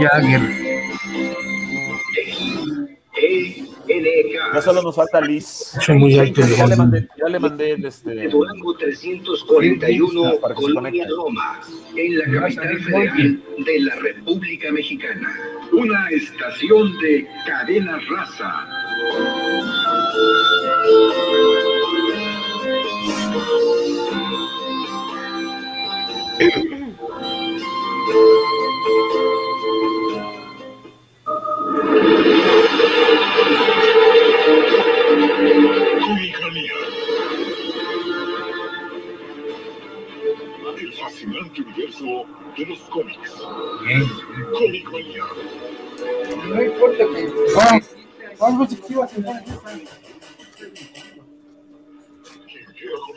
Jagger. Ya solo nos falta Liz. Soy muy alto. Ya le mandé, ya le mandé el este. Durango 341, Para que se Colonia. Roma, en la capital federal de la República Mexicana. Una estación de cadena raza. Comicanía. El fascinante universo de los cómics. Comicanía. No importa que. Vamos, si vas a Quien quiera con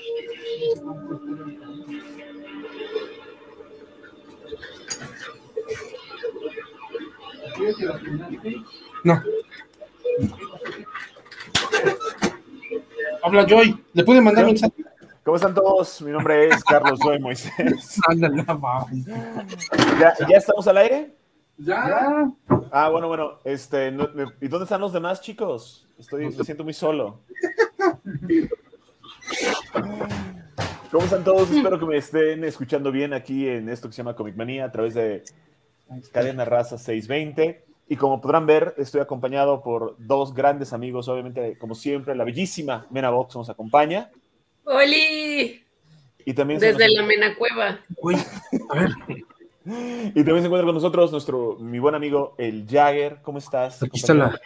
ustedes. No. Habla Joy. ¿Le puede mandar mensaje? ¿Cómo están todos? Mi nombre es Carlos Joy Moisés. ¿Ya, ya estamos al aire? Ya. Ah, bueno, bueno. Este, no- me- ¿Y dónde están los demás chicos? Estoy, me siento muy solo. ¿Cómo están todos? Espero que me estén escuchando bien aquí en esto que se llama Comic Manía a través de Cadena Raza 620. Y como podrán ver, estoy acompañado por dos grandes amigos. Obviamente, como siempre, la bellísima Mena Box nos acompaña. ¡Oli! Y también, Desde nos- la Menacueva. Uy, a ver. y también se encuentra con nosotros nuestro, mi buen amigo, el Jagger. ¿Cómo estás? Aquí está la.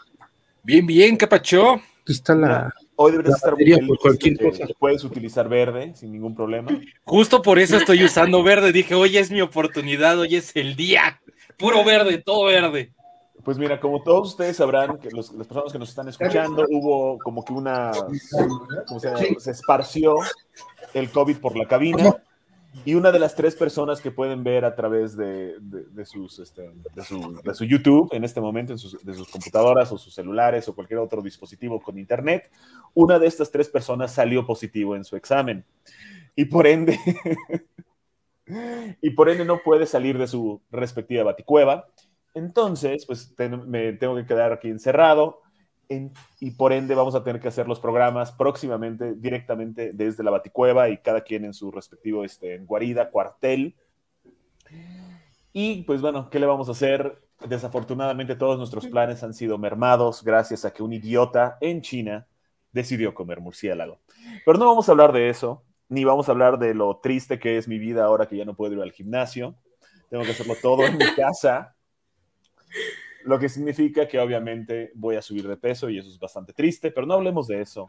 Bien, bien, ¿qué pacho? Aquí está la. Hoy deberías La estar muy batería feliz por cualquier que cosa. Puedes utilizar verde sin ningún problema. Justo por eso estoy usando verde. Dije, hoy es mi oportunidad, hoy es el día. Puro verde, todo verde. Pues mira, como todos ustedes sabrán, que los- las personas que nos están escuchando, hubo como que una, se esparció el COVID por la cabina. Y una de las tres personas que pueden ver a través de, de- de sus, este, de, su, de su YouTube en este momento, en sus, de sus computadoras o sus celulares o cualquier otro dispositivo con internet, una de estas tres personas salió positivo en su examen. Y por ende, y por ende no puede salir de su respectiva baticueva. Entonces, pues me tengo que quedar aquí encerrado en- y por ende vamos a tener que hacer los programas próximamente directamente desde la Baticueva y cada quien en su respectivo este, guarida, cuartel. Y pues bueno, ¿qué le vamos a hacer? Desafortunadamente todos nuestros planes han sido mermados gracias a que un idiota en China decidió comer murciélago. Pero no vamos a hablar de eso, ni vamos a hablar de lo triste que es mi vida ahora que ya no puedo ir al gimnasio. Tengo que hacerlo todo en mi casa. Lo que significa que obviamente voy a subir de peso y eso es bastante triste, pero no hablemos de eso.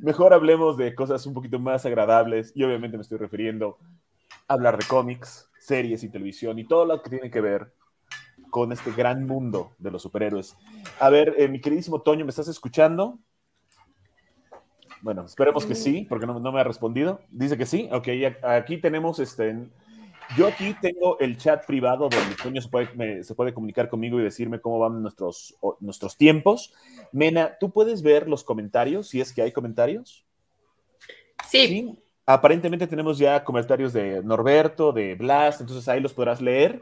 Mejor hablemos de cosas un poquito más agradables y obviamente me estoy refiriendo a hablar de cómics, series y televisión y todo lo que tiene que ver con este gran mundo de los superhéroes. A ver, eh, mi queridísimo Toño, ¿me estás escuchando? Bueno, esperemos que sí, porque no, no me ha respondido. Dice que sí. Ok, aquí tenemos este. Yo aquí tengo el chat privado donde Toño se puede, me- se puede comunicar conmigo y decirme cómo van nuestros, o- nuestros tiempos. Mena, ¿tú puedes ver los comentarios si es que hay comentarios? Sí, Aparentemente tenemos ya comentarios de Norberto, de Blas, entonces ahí los podrás leer.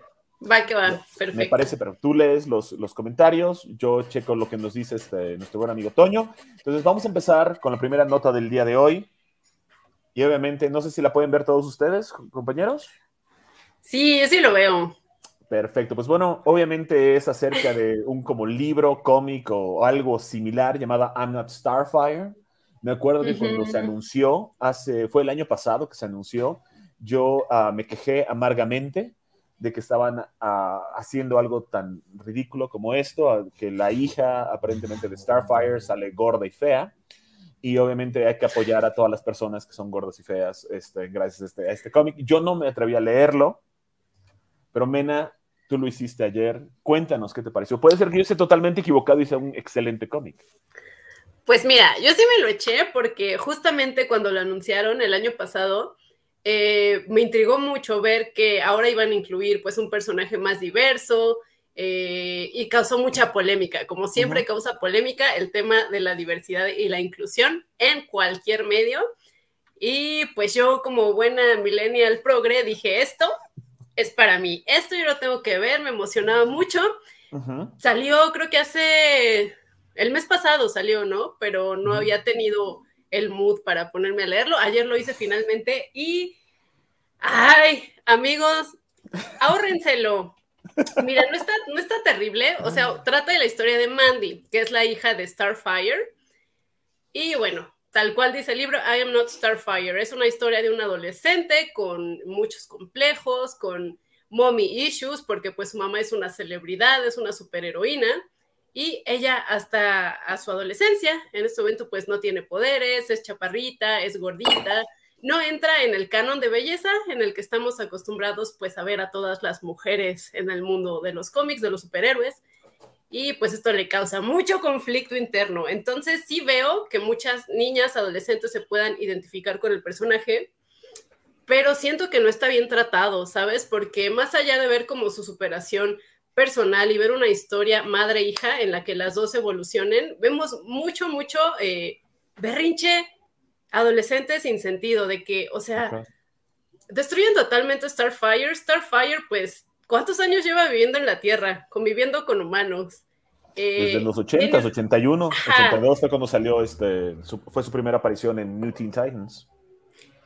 Va que va. Me Perfecto. parece, pero tú lees los, los comentarios, yo checo lo que nos dice este, nuestro buen amigo Toño. Entonces vamos a empezar con la primera nota del día de hoy. Y obviamente, no sé si la pueden ver todos ustedes, compañeros. Sí, yo sí lo veo. Perfecto, pues bueno, obviamente es acerca de un como libro, cómic o algo similar llamada I'm Not Starfire. Me acuerdo que cuando Ujú. se anunció, hace, fue el año pasado que se anunció, yo ah, me quejé amargamente de que estaban ah, haciendo algo tan ridículo como esto, ah, que la hija aparentemente de Starfire sale gorda y fea. Y obviamente hay que apoyar a todas las personas que son gordas y feas este, gracias a este, a este cómic. Yo no me atreví a leerlo, pero Mena, tú lo hiciste ayer. Cuéntanos qué te pareció. Puede ser que yo esté totalmente equivocado y sea un excelente cómic. Pues mira, yo sí me lo eché porque justamente cuando lo anunciaron el año pasado, eh, me intrigó mucho ver que ahora iban a incluir pues un personaje más diverso eh, y causó mucha polémica. Como siempre causa polémica el tema de la diversidad y la inclusión en cualquier medio. Y pues yo como buena millennial progre dije, esto es para mí, esto yo lo tengo que ver, me emocionaba mucho. Salió creo que hace, el mes pasado salió, ¿no? Pero no había tenido el mood para ponerme a leerlo. Ayer lo hice finalmente y, ay, amigos, ahórrenselo. Mira, no está, no está terrible. O sea, trata de la historia de Mandy, que es la hija de Starfire. Y bueno, tal cual dice el libro, I am not Starfire. Es una historia de un adolescente con muchos complejos, con mommy issues, porque pues su mamá es una celebridad, es una superheroína. Y ella hasta a su adolescencia, en este momento pues no tiene poderes, es chaparrita, es gordita, no entra en el canon de belleza en el que estamos acostumbrados pues a ver a todas las mujeres en el mundo de los cómics, de los superhéroes, y pues esto le causa mucho conflicto interno. Entonces sí veo que muchas niñas, adolescentes se puedan identificar con el personaje, pero siento que no está bien tratado, ¿sabes? Porque más allá de ver como su superación personal y ver una historia madre-hija en la que las dos evolucionen, vemos mucho, mucho eh, berrinche adolescente sin sentido, de que, o sea, destruyen totalmente Starfire. Starfire, pues, ¿cuántos años lleva viviendo en la Tierra, conviviendo con humanos? Eh, Desde los 80, 81, 82 fue cuando salió, este, fue su primera aparición en New Teen Titans.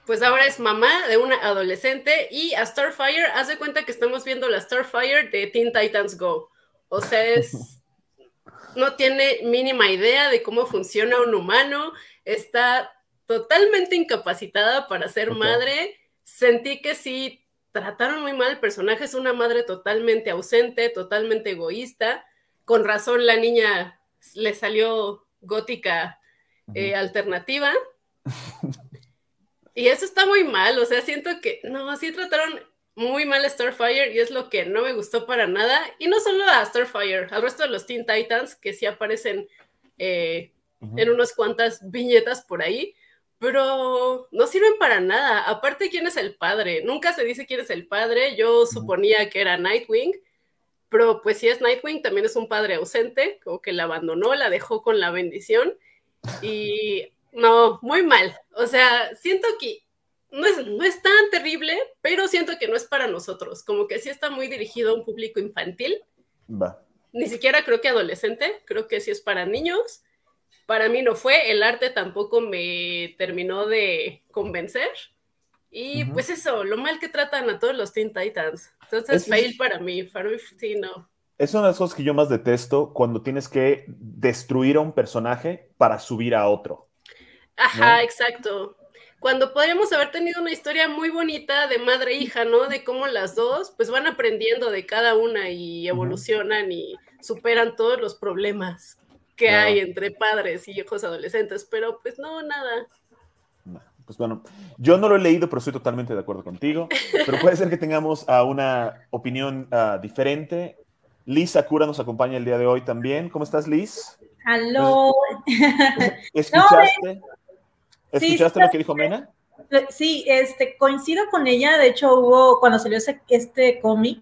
Pues ahora es mamá de una adolescente y a Starfire, hace cuenta que estamos viendo la Starfire de Teen Titans Go. O sea, es, no tiene mínima idea de cómo funciona un humano, está totalmente incapacitada para ser madre. Sentí que sí trataron muy mal el personaje, es una madre totalmente ausente, totalmente egoísta. Con razón la niña le salió gótica eh, alternativa. y eso está muy mal, o sea, siento que no, sí trataron muy mal a Starfire y es lo que no me gustó para nada. Y no solo a Starfire, al resto de los Teen Titans que sí aparecen eh, en unas cuantas viñetas por ahí pero no sirven para nada. Aparte, ¿quién es el padre? Nunca se dice quién es el padre. Yo suponía que era Nightwing, pero pues si es Nightwing, también es un padre ausente, como que la abandonó, la dejó con la bendición. Y no, muy mal. O sea, siento que no es, no es tan terrible, pero siento que no es para nosotros. Como que sí está muy dirigido a un público infantil. Va. Ni siquiera creo que adolescente, creo que sí es para niños para mí no fue, el arte tampoco me terminó de convencer. Y pues eso, lo mal que tratan a todos los Teen Titans. Entonces, fail para mí, para mí sí, no. Es una de las cosas que yo más detesto cuando tienes que destruir a un personaje para subir a otro. Ajá, exacto. Cuando podríamos haber tenido una historia muy bonita de madre e hija, ¿no? De cómo las dos pues van aprendiendo de cada una y evolucionan y superan todos los problemas que hay entre padres y hijos adolescentes, pero pues no, nada. Pues bueno, yo no lo he leído, pero estoy totalmente de acuerdo contigo. Pero puede ser que tengamos a una opinión uh, diferente. Liz Sakura nos acompaña el día de hoy también. ¿Cómo estás, Liz? Aló. ¿Escuchaste? ¿Escuchaste lo que dijo Mena? Sí, este, coincido con ella. De hecho, hubo, cuando salió este cómic,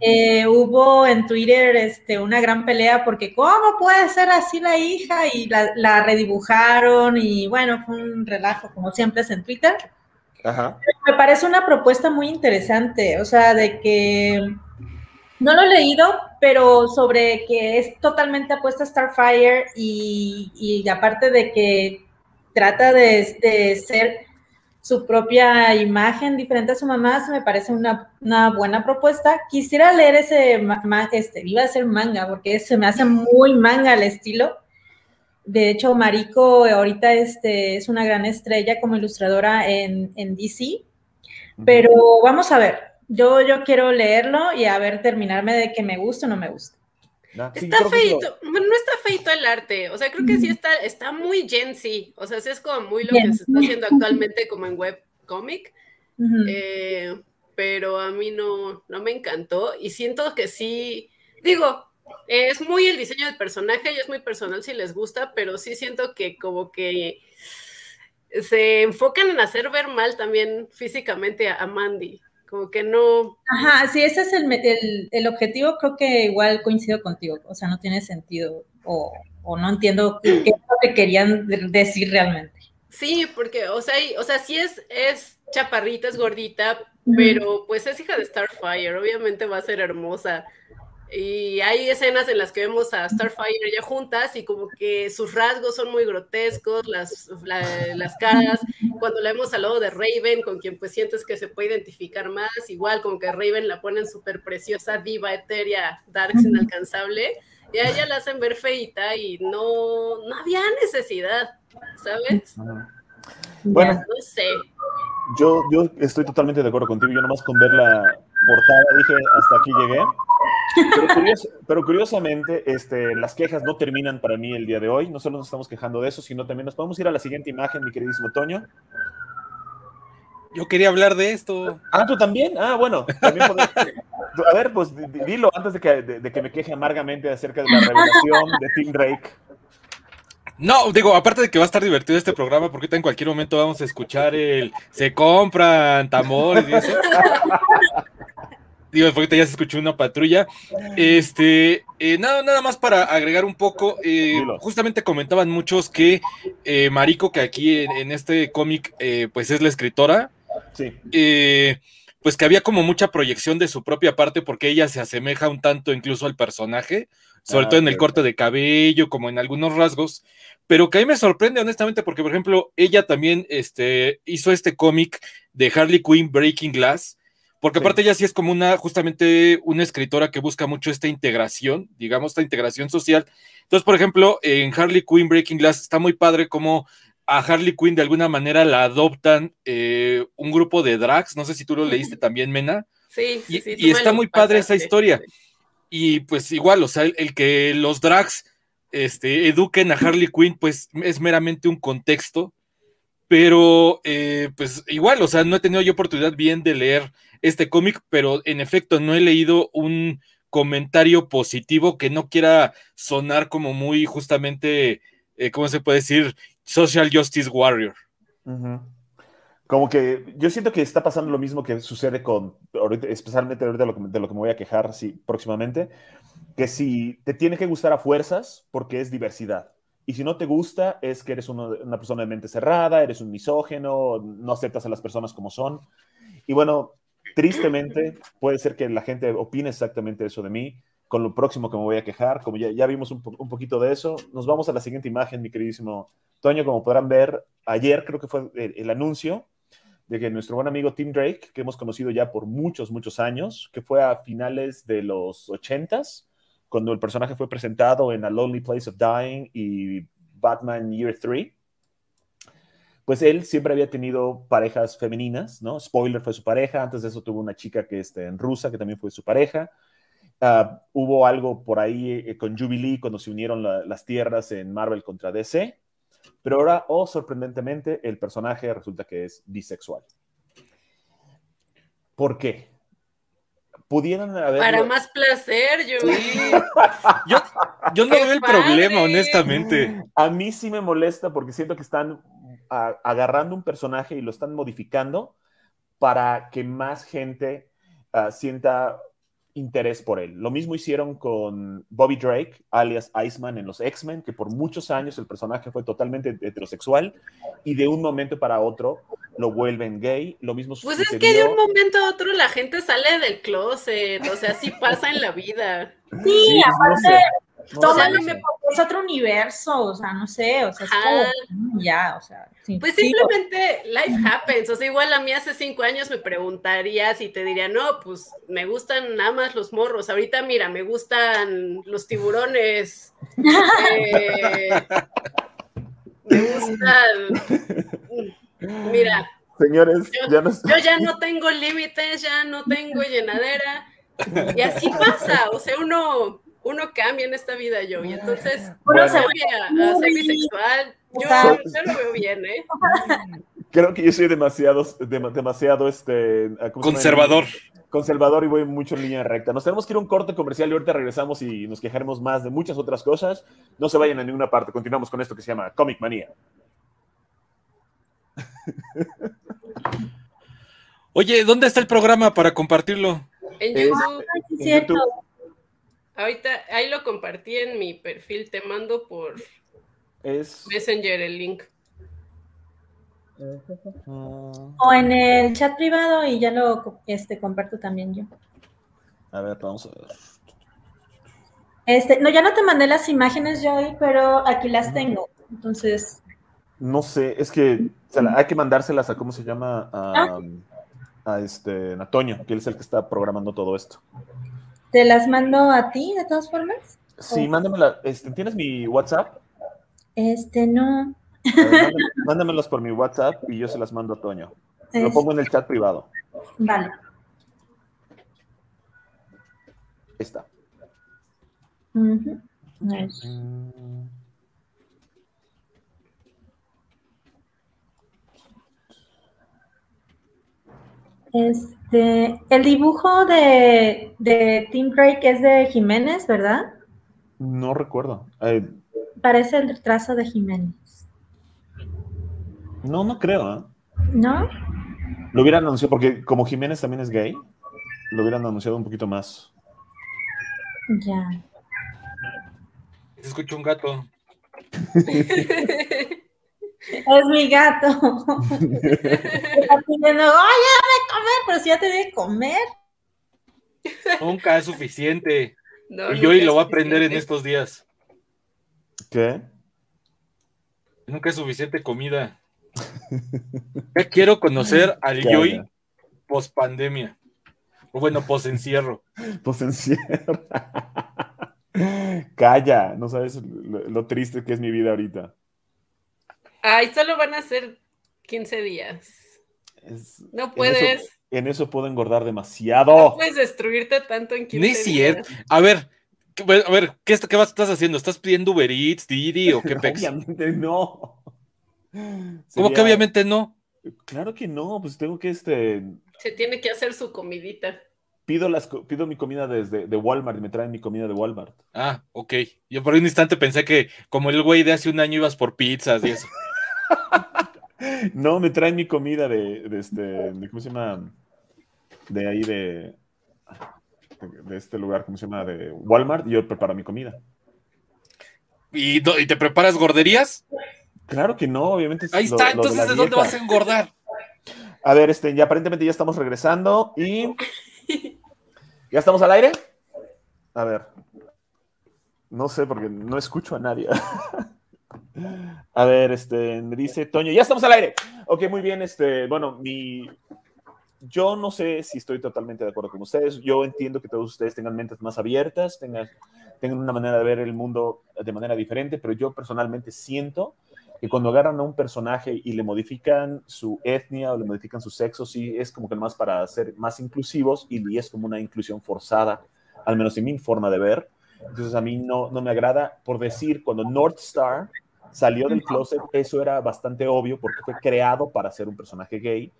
eh, hubo en Twitter este, una gran pelea porque ¿cómo puede ser así la hija? Y la, redibujaron y bueno, fue un relajo como siempre es en Twitter. Me parece una propuesta muy interesante, o sea, de que no lo he leído, pero sobre que es totalmente apuesta a Starfire y, y aparte de que trata de, de ser su propia imagen diferente a su mamá, me parece una, buena propuesta. Quisiera leer ese, este, iba a ser manga, porque se me hace muy manga el estilo. De hecho, Mariko ahorita este, es una gran estrella como ilustradora en, DC, pero vamos a ver, yo, yo quiero leerlo y a ver, terminarme de que me gusta o no me gusta está feito, no está feito el arte, o sea, creo que sí está, está muy Gen Z, o sea, sí es como muy lo que se está haciendo actualmente como en webcomic, eh, pero a mí no, no me encantó y siento que sí, digo, es muy el diseño del personaje y es muy personal si les gusta, pero sí siento que como que se enfocan en hacer ver mal también físicamente a, Mandy. Como que no. Ajá, sí, ese es el, el, el objetivo, creo que igual coincido contigo, o sea, no tiene sentido o, o no entiendo qué es lo que querían decir realmente. Sí, porque, o sea, o sea, sí es, es chaparrita, es gordita, pero pues es hija de Starfire, obviamente va a ser hermosa. Y hay escenas en las que vemos a Starfire ya juntas y como que sus rasgos son muy grotescos, las, las caras. Cuando la vemos al lado de Raven, con quien pues sientes que se puede identificar más, igual como que Raven la ponen súper preciosa, diva, etérea, darks, inalcanzable. Y a ella la hacen ver feita y no, no había necesidad, ¿sabes? Bueno, no sé. Yo, yo estoy totalmente de acuerdo contigo. Yo nomás con ver la portada dije, hasta aquí llegué. Pero, curios, pero, curiosamente, este, las quejas no terminan para mí el día de hoy. No solo nos estamos quejando de eso, sino también nos podemos ir a la siguiente imagen, mi queridísimo Toño. Yo quería hablar de esto. Ah, tú también. Ah, bueno. También podemos... A ver, pues dilo antes de que, de, de que me queje amargamente acerca de la revelación de Tim Drake. No, digo, aparte de que va a estar divertido este programa, porque en cualquier momento vamos a escuchar el se compran tambores y eso. Digo, porque ya se escuchó una patrulla. Este, eh, nada, nada más para agregar un poco. Eh, justamente comentaban muchos que eh, Mariko, que aquí en, en este cómic, pues es la escritora. Sí. Pues que había como mucha proyección de su propia parte, porque ella se asemeja un tanto incluso al personaje, sobre Ah, todo en el corte de cabello, como en algunos rasgos. Pero que a mí me sorprende, honestamente, porque, por ejemplo, ella también este, hizo este cómic de Harley Quinn Breaking Glass, porque Sí. aparte ella sí es como una, justamente una escritora que busca mucho esta integración, digamos, esta integración social. Entonces, por ejemplo, en Harley Quinn Breaking Glass está muy padre como a Harley Quinn de alguna manera la adoptan eh, un grupo de drags, no sé si tú lo leíste también, Mena, Sí, sí, y, sí, y me está muy padre esa historia. Y pues igual, o sea, el, el que los drags este, eduquen a Harley Quinn, pues es meramente un contexto, pero eh, pues igual, o sea, no he tenido yo oportunidad bien de leer este cómic, pero en efecto no he leído un comentario positivo que no quiera sonar como muy justamente, eh, ¿cómo se puede decir? Social Justice Warrior. Ujú. Como que yo siento que está pasando lo mismo que sucede con, ahorita, especialmente ahorita de lo, que, de lo que me voy a quejar sí, próximamente, que si te tiene que gustar a fuerzas porque es diversidad. Y si no te gusta es que eres una persona de mente cerrada, eres un misógeno, no aceptas a las personas como son. Y bueno, tristemente puede ser que la gente opine exactamente eso de mí. Con lo próximo que me voy a quejar, como ya, vimos un, po- un poquito de eso, nos vamos a la siguiente imagen, mi queridísimo Toño, como podrán ver, ayer creo que fue el, el anuncio de que nuestro buen amigo Tim Drake, que hemos conocido ya por muchos, muchos años, que fue a finales de los 80s, cuando el personaje fue presentado en A Lonely Place of Dying y Batman Year 3, pues él siempre había tenido parejas femeninas, ¿no? Spoiler fue su pareja, antes de eso tuvo una chica que este, en rusa, que también fue su pareja. Uh, hubo algo por ahí eh, con Jubilee cuando se unieron la, las tierras en Marvel contra DC, pero ahora, oh, sorprendentemente, el personaje resulta que es bisexual. ¿Por qué? Pudieran haber... Para más placer, yo. Yo, yo no ¡Qué veo el padre! problema, honestamente. A mí sí me molesta porque siento que están a- agarrando un personaje y lo están modificando para que más gente ah, sienta interés por él. Lo mismo hicieron con Bobby Drake, alias Iceman en los X-Men, que por muchos años el personaje fue totalmente heterosexual y de un momento para otro lo vuelven gay. Lo mismo Pues es que de un momento a otro la gente sale del closet, o sea, así pasa en la vida. Sí, aparte. No sé, es otro universo, o sea, no sé, o sea, es como, ya, o sea, sí. Pues Sí, simplemente life happens, o sea, igual a mí hace cinco años me preguntarías y te diría, no, pues me gustan nada más los morros, ahorita mira, me gustan los tiburones, eh, me gustan, mira, Señores, Yo- ya nos... yo ya no tengo límites, ya no tengo llenadera, y así pasa, o sea, uno, uno cambia en esta vida yo, y entonces Uno Bueno. se cambia a ser bisexual, yo, lo veo bien, ¿eh? Creo que yo soy demasiado, dem- demasiado este, ¿cómo se llama? Conservador. Conservador y voy mucho en línea recta. Nos tenemos que ir a un corte comercial y ahorita regresamos y nos quejaremos más de muchas otras cosas. No se vayan a ninguna parte. Continuamos con esto que se llama Comic Manía. Oye, ¿dónde está el programa para compartirlo? En YouTube, en cierto. YouTube. Ahorita, ahí lo compartí en mi perfil, te mando por Es. Messenger el link. Ah, O en el chat privado y ya lo este, comparto también yo. a ver, vamos a ver. Este, no, ya no te mandé las imágenes, Joy, pero aquí las tengo. Entonces, No sé, es que hay que mandárselas a cómo se llama a, a este a Toño, que él es el que está programando todo esto. ¿Te las mando a ti de todas formas? Sí, mándamela. Este, ¿Tienes mi WhatsApp? Este, no. Ver, mándamelas por mi WhatsApp y yo se las mando a Toño. Lo pongo en el chat privado. Vale. Está. A ver. Este, el dibujo de, de Tim Drake es de Jiménez, ¿verdad? No recuerdo. Eh, Parece el trazo de Jiménez. no, no creo. ¿eh? ¿No? Lo hubieran anunciado, porque como Jiménez también es gay, lo hubieran anunciado un poquito más. Ya. Se escucha un gato. Es mi gato. Está pidiendo, oye, dame comer, pero si ya te di comer. Nunca es suficiente. No, y yo lo voy a aprender en estos días. ¿Qué? Nunca es suficiente comida. Ya quiero conocer al. Yoy post pandemia. O bueno, post encierro. Calla, no sabes lo, lo triste que es mi vida ahorita. Ay, solo van a ser 15 días. Es- No en puedes. eso- En eso, puedo engordar No demasiado. puedes destruirte tanto en 15 No es cierto. días. A ver, ¿qué- a ver, ¿qué, vas- estás haciendo? ¿Estás pidiendo Uber Eats, Didi o qué pex? Obviamente no. ¿Cómo Sería- que obviamente no? Claro que no, pues tengo que este. Se tiene que hacer su comidita. Pido, las, pido mi comida desde de Walmart y me traen mi comida de Walmart. Ah, ok. Yo por un instante pensé que como el güey de hace un año ibas por pizzas y eso. No, me traen mi comida de, de este. de- ¿Cómo se llama? De ahí de. De este lugar, ¿cómo se llama? De Walmart y yo preparo mi comida. ¿Y, te preparas gorderías? Claro que no, obviamente. Ahí está, lo entonces ¿de dónde vas a engordar? A ver, este, ya aparentemente ya estamos regresando y. ¿Ya estamos al aire? A ver. No sé, porque no escucho a nadie. A ver, este, dice Toño, ya estamos al aire. Ok, muy bien, este, bueno, mi. Yo no sé si estoy totalmente de acuerdo con ustedes. Yo entiendo que todos ustedes tengan mentes más abiertas, tengan, tengan una manera de ver el mundo de manera diferente, pero yo personalmente siento que cuando agarran a un personaje y le modifican su etnia o le modifican su sexo, sí es como que más para ser más inclusivos y es como una inclusión forzada, al menos en mi forma de ver. Entonces a mí no, no me agrada, por decir, cuando North Star salió del closet, eso era bastante obvio porque fue creado para ser un personaje gay.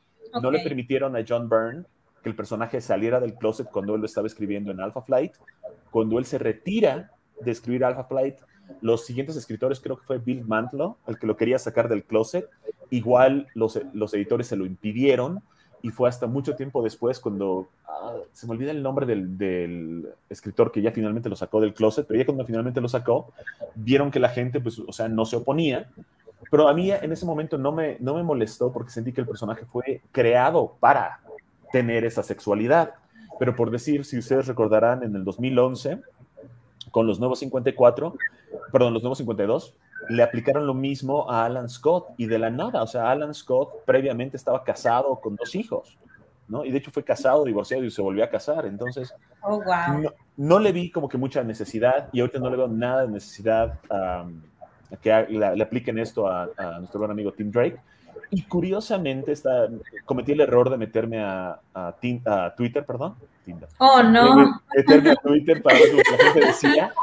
No le permitieron a John Byrne que el personaje saliera del closet cuando él lo estaba escribiendo en Alpha Flight. Cuando él se retira de escribir Alpha Flight, los siguientes escritores, creo que fue Bill Mantlo, el que lo quería sacar del closet. Igual los, los editores se lo impidieron y fue hasta mucho tiempo después cuando ah, se me olvida el nombre del, del escritor que ya finalmente lo sacó del closet, pero ya cuando finalmente lo sacó, vieron que la gente, pues, o sea, no se oponía. Pero a mí en ese momento no me, no me molestó porque sentí que el personaje fue creado para tener esa sexualidad. Pero por decir, si ustedes recordarán, en el 2011, con los nuevos 54, perdón, los nuevos 52, le aplicaron lo mismo a Alan Scott y de la nada, o sea, Alan Scott previamente estaba casado con dos hijos, ¿no? Y de hecho fue casado, divorciado y se volvió a casar. Entonces, Oh, wow. no, no le vi como que mucha necesidad y ahorita no le veo nada de necesidad um, a que le apliquen esto a, a nuestro gran amigo Tim Drake. Y curiosamente está, cometí el error de meterme a, a Twitter, perdón. Tinder. Oh, no. Meterme a Twitter para ver lo que la decía.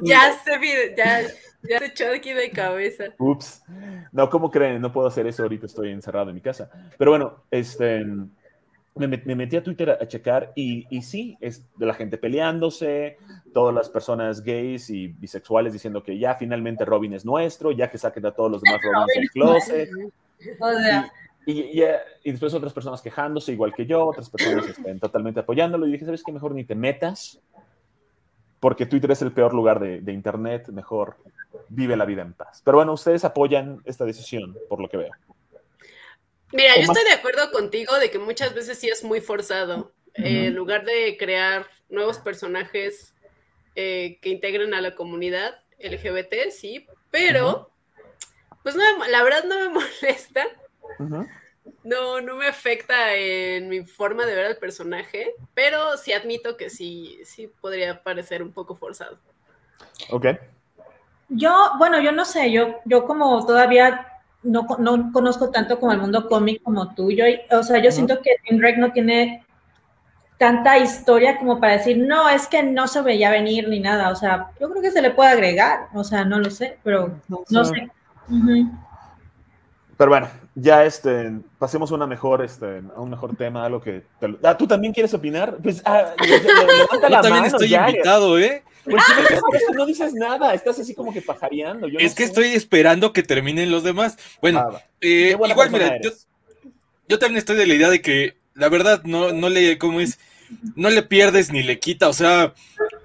Ya se ya, ya se echó aquí de cabeza. Ups. No, ¿cómo creen? No puedo hacer eso ahorita, estoy encerrado en mi casa. Pero bueno, este, me, met- me metí a Twitter a, a checar y, y sí, es de la gente peleándose, todas las personas gays y bisexuales diciendo que ya finalmente Robin es nuestro, ya que saquen a todos los demás Robins del closet. O sea, Y, y, y después otras personas quejándose, igual que yo, otras personas este, totalmente apoyándolo. Y dije, ¿sabes qué? Mejor ni te metas, porque Twitter es el peor lugar de, de Internet. Mejor vive la vida en paz. Pero bueno, ustedes apoyan esta decisión, por lo que veo. Mira, O yo más- estoy de acuerdo contigo de que muchas veces sí es muy forzado. Eh, en lugar de crear nuevos personajes eh, que integren a la comunidad LGBT, sí, pero pues no, me- la verdad no me molesta, no, no me afecta en mi forma de ver al personaje, pero sí admito que sí, sí podría parecer un poco forzado. Ok. Yo, bueno, yo no sé, yo, yo como todavía no, no conozco tanto como el mundo cómic como tú, yo, o sea, yo siento que Tim Drake no tiene tanta historia como para decir, no, es que no se veía venir ni nada, o sea, yo creo que se le puede agregar, o sea, no lo sé, pero no sé. Pero bueno, ya este, pasemos a, una mejor, este, a un mejor tema, algo que... te lo- ah, ¿tú también quieres opinar? Pues, ah, le- le- Yo también mano, estoy invitado, ¿eh? Pues sí, pero es que no dices nada, estás así como que pajareando. yo Es no que sé. estoy esperando que terminen los demás. Bueno, Ah, eh, igual, mira, yo, yo también estoy de la idea de que la verdad no, no le, ¿cómo es? No le pierdes ni le quita, o sea,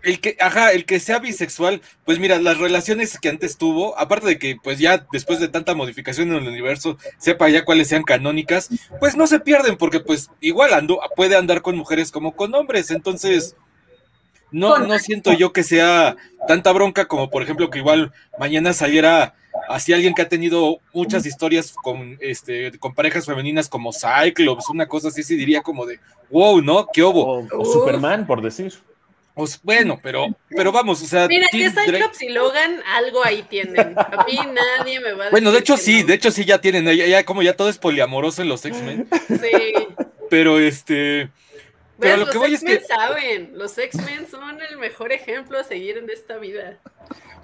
el que, ajá, el que sea bisexual, pues mira, las relaciones que antes tuvo, aparte de que pues ya después de tanta modificación en el universo, sepa ya cuáles sean canónicas, pues no se pierden, porque pues igual ando, puede andar con mujeres como con hombres, entonces no, no siento yo que sea tanta bronca como por ejemplo que igual mañana saliera así alguien que ha tenido muchas historias con este con parejas femeninas como Cyclops, una cosa así, sí diría como de wow, ¿no? ¿Qué hubo? O. Superman, por decir. Pues, bueno, pero, pero vamos, o sea, Mira, que Cyclops y Logan algo ahí tienen. A mí nadie me va a bueno, de hecho que sí, no. de hecho sí ya tienen, ya, ya como ya todo es poliamoroso en los X-Men, Sí. pero este, pero ¿Ves? lo que voy es X-Men que, saben, los X-Men son el mejor ejemplo a seguir en esta vida.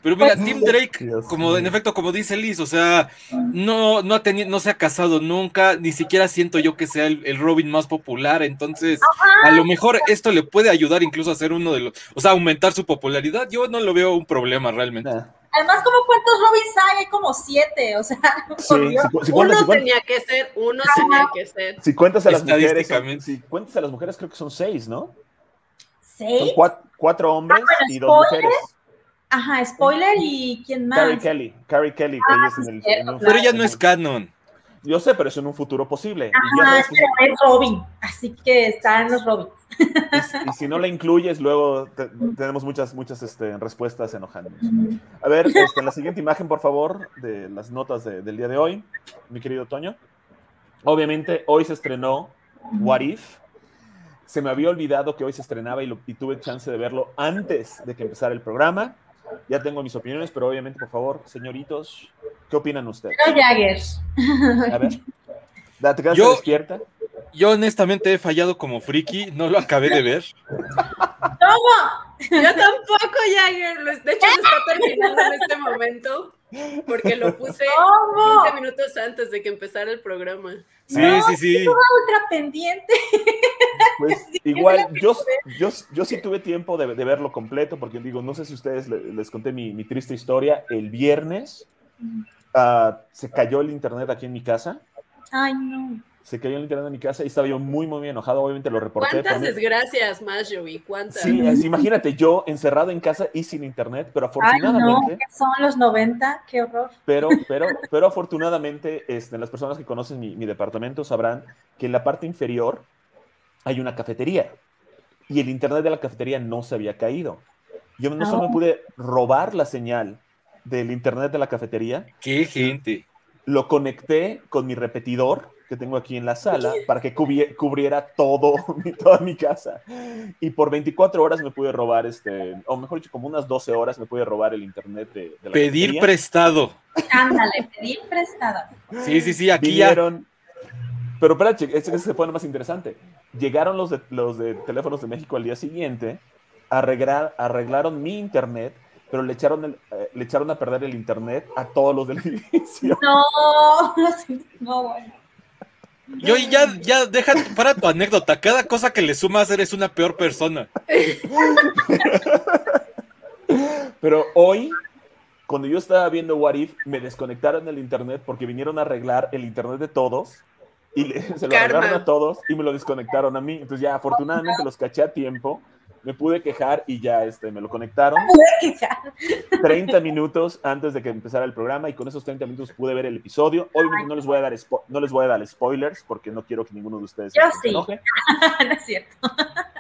Pero mira, Tim Drake, Dios como en efecto, como dice Liz, o sea, no, no ha tenido, no se ha casado nunca, ni siquiera siento yo que sea el, el Robin más popular, entonces a lo mejor esto le puede ayudar incluso a ser uno de los, o sea, aumentar su popularidad, yo no lo veo un problema realmente. Nah. Además, como cuántos Robins hay? Hay como siete, o sea, Sí, por Dios. si, cu- si Uno si, tenía que ser, uno tenía que ser. si cuentas a las mujeres, son- si cuentas a las mujeres, creo que son seis, ¿no? Son ¿Seis? cuatro, cuatro hombres Ah, bueno, y dos mujeres. Ajá, spoiler y quién más. Carrie Kelly, Carrie Kelly, que Ah, ella es sí, en el, cierto, en un- Pero ella no es canon. Yo sé, pero es en un futuro posible. Ajá, pero es Robin, así que están los Robins. y si no la incluyes, luego te- tenemos muchas, muchas este, respuestas enojándonos. A ver, este, la siguiente imagen, por favor, de las notas de- del día de hoy, mi querido Toño. Obviamente, hoy se estrenó What If. Se me había olvidado que hoy se estrenaba y, lo- y tuve chance de verlo antes de que empezara el programa. Ya tengo mis opiniones, pero obviamente, por favor, señoritos, ¿qué opinan ustedes? Pero Jaggers. A ver. Da- ¿Te quedaste Yo- despierta? Yo honestamente he fallado como friki, no lo acabé de ver. Yo tampoco, Jagger. De hecho, lo está terminando en este momento porque lo puse ¿Cómo? 15 minutos antes de que empezara el programa. Sí, No, sí, sí. Ultra pendiente. Pues igual, yo, yo, yo sí tuve tiempo de, de verlo completo, porque digo, no sé si ustedes le- les conté mi, mi triste historia. El viernes ah, se cayó el internet aquí en mi casa. Ay, no. Se cayó el internet en mi casa y estaba yo muy, muy enojado. Obviamente lo reporté. ¿Cuántas desgracias más, Joey? ¿Cuántas? Sí, es- imagínate, yo encerrado en casa y sin internet, pero Ay, no, afortunadamente, son los 90, qué horror. pero, pero, pero afortunadamente, este, las personas que conocen mi, mi departamento sabrán que en la parte inferior hay una cafetería y el internet de la cafetería no se había caído. Yo no solo me Ah. pude robar la señal del internet de la cafetería, Qué gente. lo conecté con mi repetidor que tengo aquí en la sala para que cubie- cubriera todo, mi- toda mi casa. Y por 24 horas me pude robar, este, o mejor dicho, como unas 12 horas me pude robar el internet de, de la Pedir cafetería. prestado. Ándale, pedir prestada. Sí, sí, sí, aquí ya. Vinieron. Pero espérate, esto se pone más interesante. Llegaron los de, los de teléfonos de México al día siguiente, arreglar, arreglaron mi internet, pero le echaron, el- eh, le echaron a perder el internet a todos los del edificio. No, no, bueno. Yo y ya, ya, deja para tu anécdota. Cada cosa que le sumas eres una peor persona. Pero hoy, cuando yo estaba viendo What If, me desconectaron el internet porque vinieron a arreglar el internet de todos y le- se lo Karma. regalaron a todos y me lo desconectaron a mí. Entonces ya afortunadamente los caché a tiempo, me pude quejar y ya este, me lo conectaron 30 minutos antes de que empezara el programa y con esos 30 minutos pude ver el episodio. Obviamente no les voy a dar, no les voy a dar spoilers porque no quiero que ninguno de ustedes Yo se sí. enoje. no es cierto.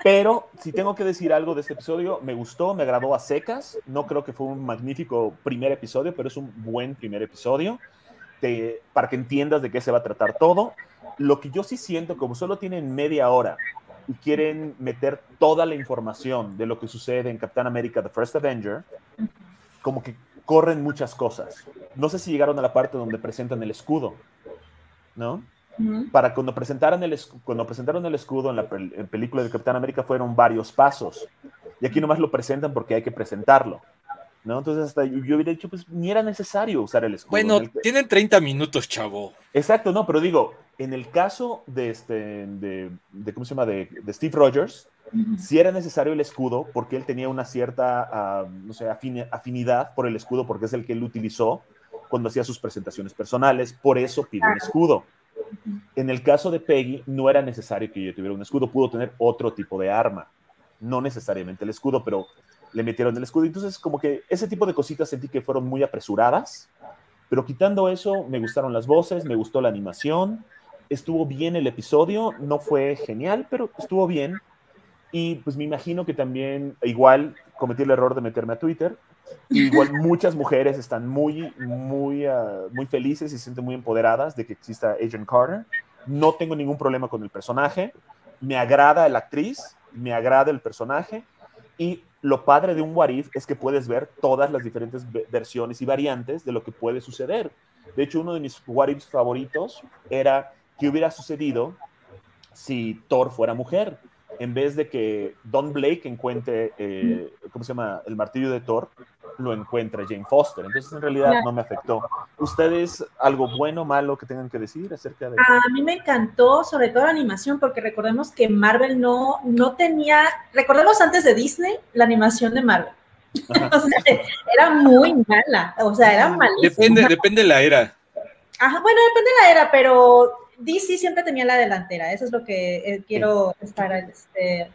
Pero si tengo que decir algo de este episodio, me gustó, me agradó a secas. No creo que fue un magnífico primer episodio, pero es un buen primer episodio te- para que entiendas de qué se va a tratar todo. Lo que yo sí siento, como solo tienen media hora y quieren meter toda la información de lo que sucede en Capitán América The First Avenger, como que corren muchas cosas. No sé si llegaron a la parte donde presentan el escudo, ¿no? Para cuando presentaron el, cuando presentaron el escudo en la pel- en película de Capitán América fueron varios pasos. Y aquí nomás lo presentan porque hay que presentarlo. ¿no? Entonces hasta yo, yo hubiera dicho, pues ni era necesario usar el escudo. Bueno, En el- tienen 30 minutos, chavo. Exacto, no, pero digo, en el caso de este, de, de- ¿cómo se llama? De, de Steve Rogers, Ujú. sí era necesario el escudo porque él tenía una cierta, ah, no sé, afini- afinidad por el escudo porque es el que él utilizó cuando hacía sus presentaciones personales, por eso pidió un escudo. En el caso de Peggy, no era necesario que ella tuviera un escudo, pudo tener otro tipo de arma, no necesariamente el escudo, pero le metieron el escudo. Entonces, como que ese tipo de cositas sentí que fueron muy apresuradas, pero quitando eso, me gustaron las voces, me gustó la animación, estuvo bien el episodio, no fue genial, pero estuvo bien. Y pues me imagino que también, igual, cometí el error de meterme a Twitter. y igual muchas mujeres están muy, muy, ah, muy felices y se sienten muy empoderadas de que exista Agent Carter. No tengo ningún problema con el personaje. Me agrada la actriz, me agrada el personaje. Y lo padre de un What If es que puedes ver todas las diferentes ve- versiones y variantes de lo que puede suceder. De hecho, uno de mis What Ifs favoritos era qué hubiera sucedido si Thor fuera mujer. En vez de que Don Blake encuentre, eh, ¿cómo se llama? El martillo de Thor, lo encuentra Jane Foster. Entonces, en realidad, no me afectó. ¿Ustedes algo bueno o malo que tengan que decir acerca de A mí me encantó, sobre todo la animación, porque recordemos que Marvel no, no tenía, recordemos antes de Disney, la animación de Marvel. O sea, era muy mala, o sea, era malísima. Depende, depende de la era. Ajá, bueno, depende de la era, pero DC siempre tenía la delantera, eso es lo que eh, quiero estar, este,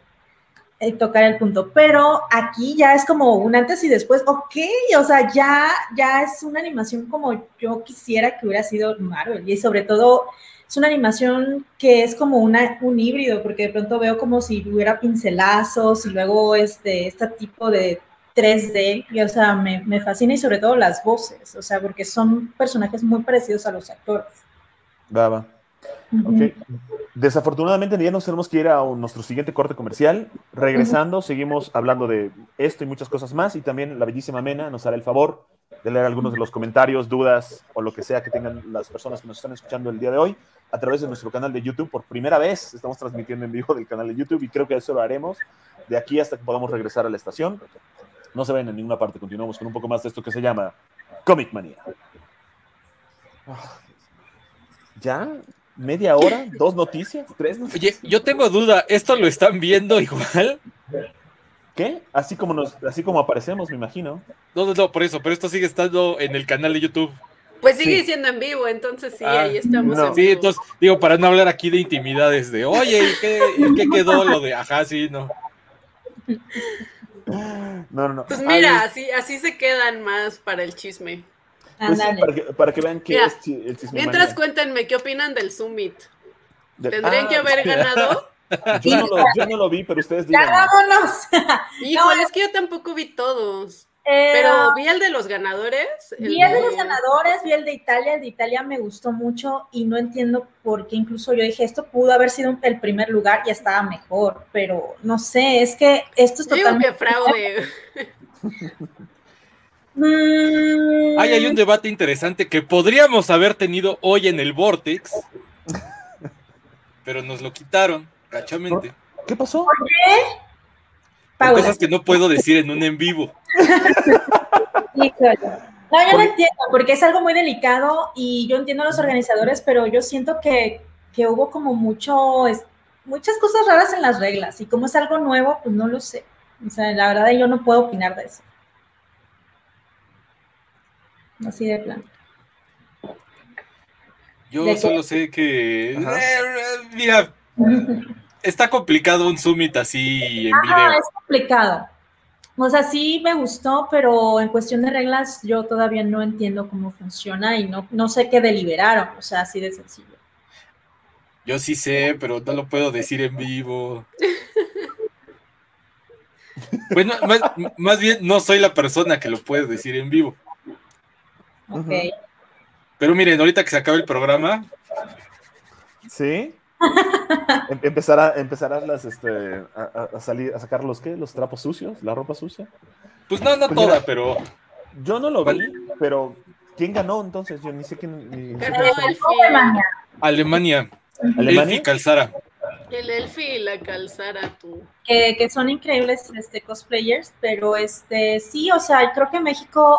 eh, tocar el punto. Pero aquí ya es como un antes y después, ok, o sea, ya, ya es una animación como yo quisiera que hubiera sido Marvel, y sobre todo es una animación que es como una, un híbrido, porque de pronto veo como si hubiera pincelazos y luego este, este tipo de 3D, y o sea, me, me fascina y sobre todo las voces, o sea, porque son personajes muy parecidos a los actores. Baba? Desafortunadamente ya nos tenemos que ir a un- nuestro siguiente corte comercial. Regresando, seguimos hablando de esto y muchas cosas más. Y también la bellísima Mena nos hará el favor de leer algunos de los comentarios, dudas o lo que sea que tengan las personas que nos están escuchando el día de hoy a través de nuestro canal de YouTube. Por primera vez estamos transmitiendo en vivo del canal de YouTube y creo que eso lo haremos de aquí hasta que podamos regresar a la estación. No se ven en ninguna parte. Continuamos con un poco más de esto que se llama Comic Manía. ¿Ya? ¿Media hora? ¿Dos noticias? ¿Tres noticias? Oye, yo tengo duda, ¿esto lo están viendo igual? ¿Qué? Así como, nos, así como aparecemos, me imagino. No, no, no, por eso, pero esto sigue estando en el canal de YouTube. Pues sigue Sí. siendo en vivo, entonces sí, Ah, ahí estamos. no. en Sí, vivo. entonces, digo, para no hablar aquí de intimidades, de, oye, ¿y qué, y qué quedó lo de, ajá, sí, no? No, no, no. Pues Ay, mira, así, así se quedan más para el chisme. Pues sí, para, que, para que vean que Mira, es el chisme Mientras manía. cuéntenme qué opinan del Summit. De- ¿Tendrían Ah, que haber ganado? Yo no, lo, yo no lo vi, pero ustedes ¡Ya digan. vámonos! Híjole, es que yo tampoco vi todos. Eh, Pero vi el de los ganadores. Vi el de los ganadores, vi el de Italia, el de Italia me gustó mucho y no entiendo por qué incluso yo dije, esto pudo haber sido el primer lugar y estaba mejor, pero no sé, es que esto es Yo digo totalmente... que fraude. Mm, Ahí hay un debate interesante que podríamos haber tenido hoy en el Vortex, pero nos lo quitaron, cachamente. ¿Qué pasó? Por Paula, cosas que no puedo decir en un en vivo. híjole. No, yo no Por- entiendo, porque es algo muy delicado y yo entiendo a los organizadores, pero yo siento que, que hubo como mucho, es- muchas cosas raras en las reglas y como es algo nuevo, pues no lo sé. O sea, la verdad yo no puedo opinar de eso. Así de plan. Yo ¿De qué? solo sé que. Ajá. eh, mira, está complicado un summit así en Ajá, video. es complicado. O sea, sí me gustó, pero en cuestión de reglas yo todavía no entiendo cómo funciona y no, no sé qué deliberaron, o sea, así de sencillo. Yo sí sé, pero no lo puedo decir en vivo. Bueno, más, más bien no soy la persona que lo puede decir en vivo. Ok. Pero miren, ahorita que se acabe el programa, ¿Sí? Em- Empezará, empezarás las, este, a, salir, a sacar los qué, los trapos sucios, la ropa sucia. pues no, no Pues toda, mira. pero Yo no lo vi, pero ¿quién ganó entonces? Yo ni sé quién. Ni, ni sé Ganó quién el fue. Alemania. Alemania, ¿Alemania? Elfi Calzara. El Elfi y la calzara tú. que, que son increíbles este, cosplayers, pero este sí, o sea, creo que México,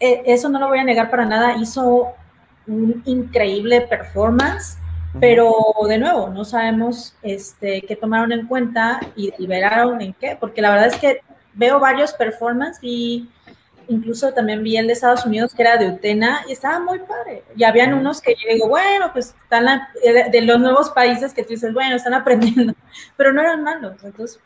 eh, eso no lo voy a negar para nada, hizo un increíble performance, pero de nuevo, no sabemos este, qué tomaron en cuenta y deliberaron en qué, porque la verdad es que veo varios performances y incluso también vi el de Estados Unidos que era de Utena y estaba muy padre. Y habían unos que yo digo, bueno, pues están la- de de los nuevos países que tú dices, bueno, están aprendiendo, pero no eran malos. Entonces,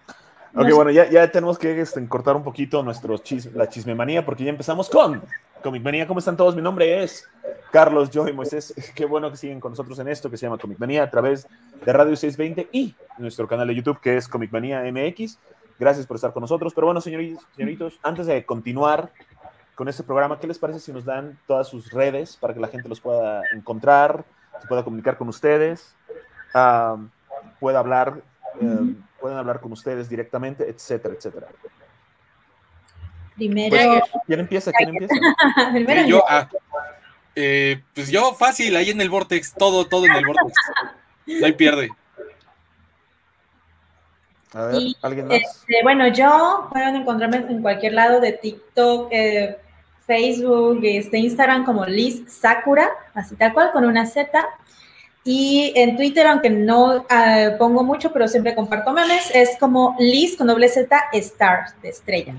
Ok, no bueno, ya, ya tenemos que este, cortar un poquito nuestro chis- la chismemanía porque ya empezamos con Comic Manía. ¿Cómo están todos? Mi nombre es Carlos Joy Moisés. Qué bueno que siguen con nosotros en esto que se llama Comic Manía a través de Radio 620 y nuestro canal de YouTube que es Comic Manía MX. Gracias por estar con nosotros. Pero bueno, señoritos, señoritos, antes de continuar con este programa, ¿qué les parece si nos dan todas sus redes para que la gente los pueda encontrar, se pueda comunicar con ustedes, ah, pueda hablar, eh, pueden hablar con ustedes directamente, etcétera, etcétera. primero, Jagger. ¿Quién empieza? ¿Quién empieza? primero yo, ah, eh, pues yo fácil, ahí en el Vortex, todo, todo en el Vortex. No hay pierde. A ver, Y, ¿alguien más? Este, bueno, yo pueden encontrarme en cualquier lado de TikTok, eh, Facebook, este, Instagram como Liz Sakura, así tal cual, con una Z. Y en Twitter, aunque no ah, pongo mucho, pero siempre comparto memes, es como Liz con doble Z Star, de estrella.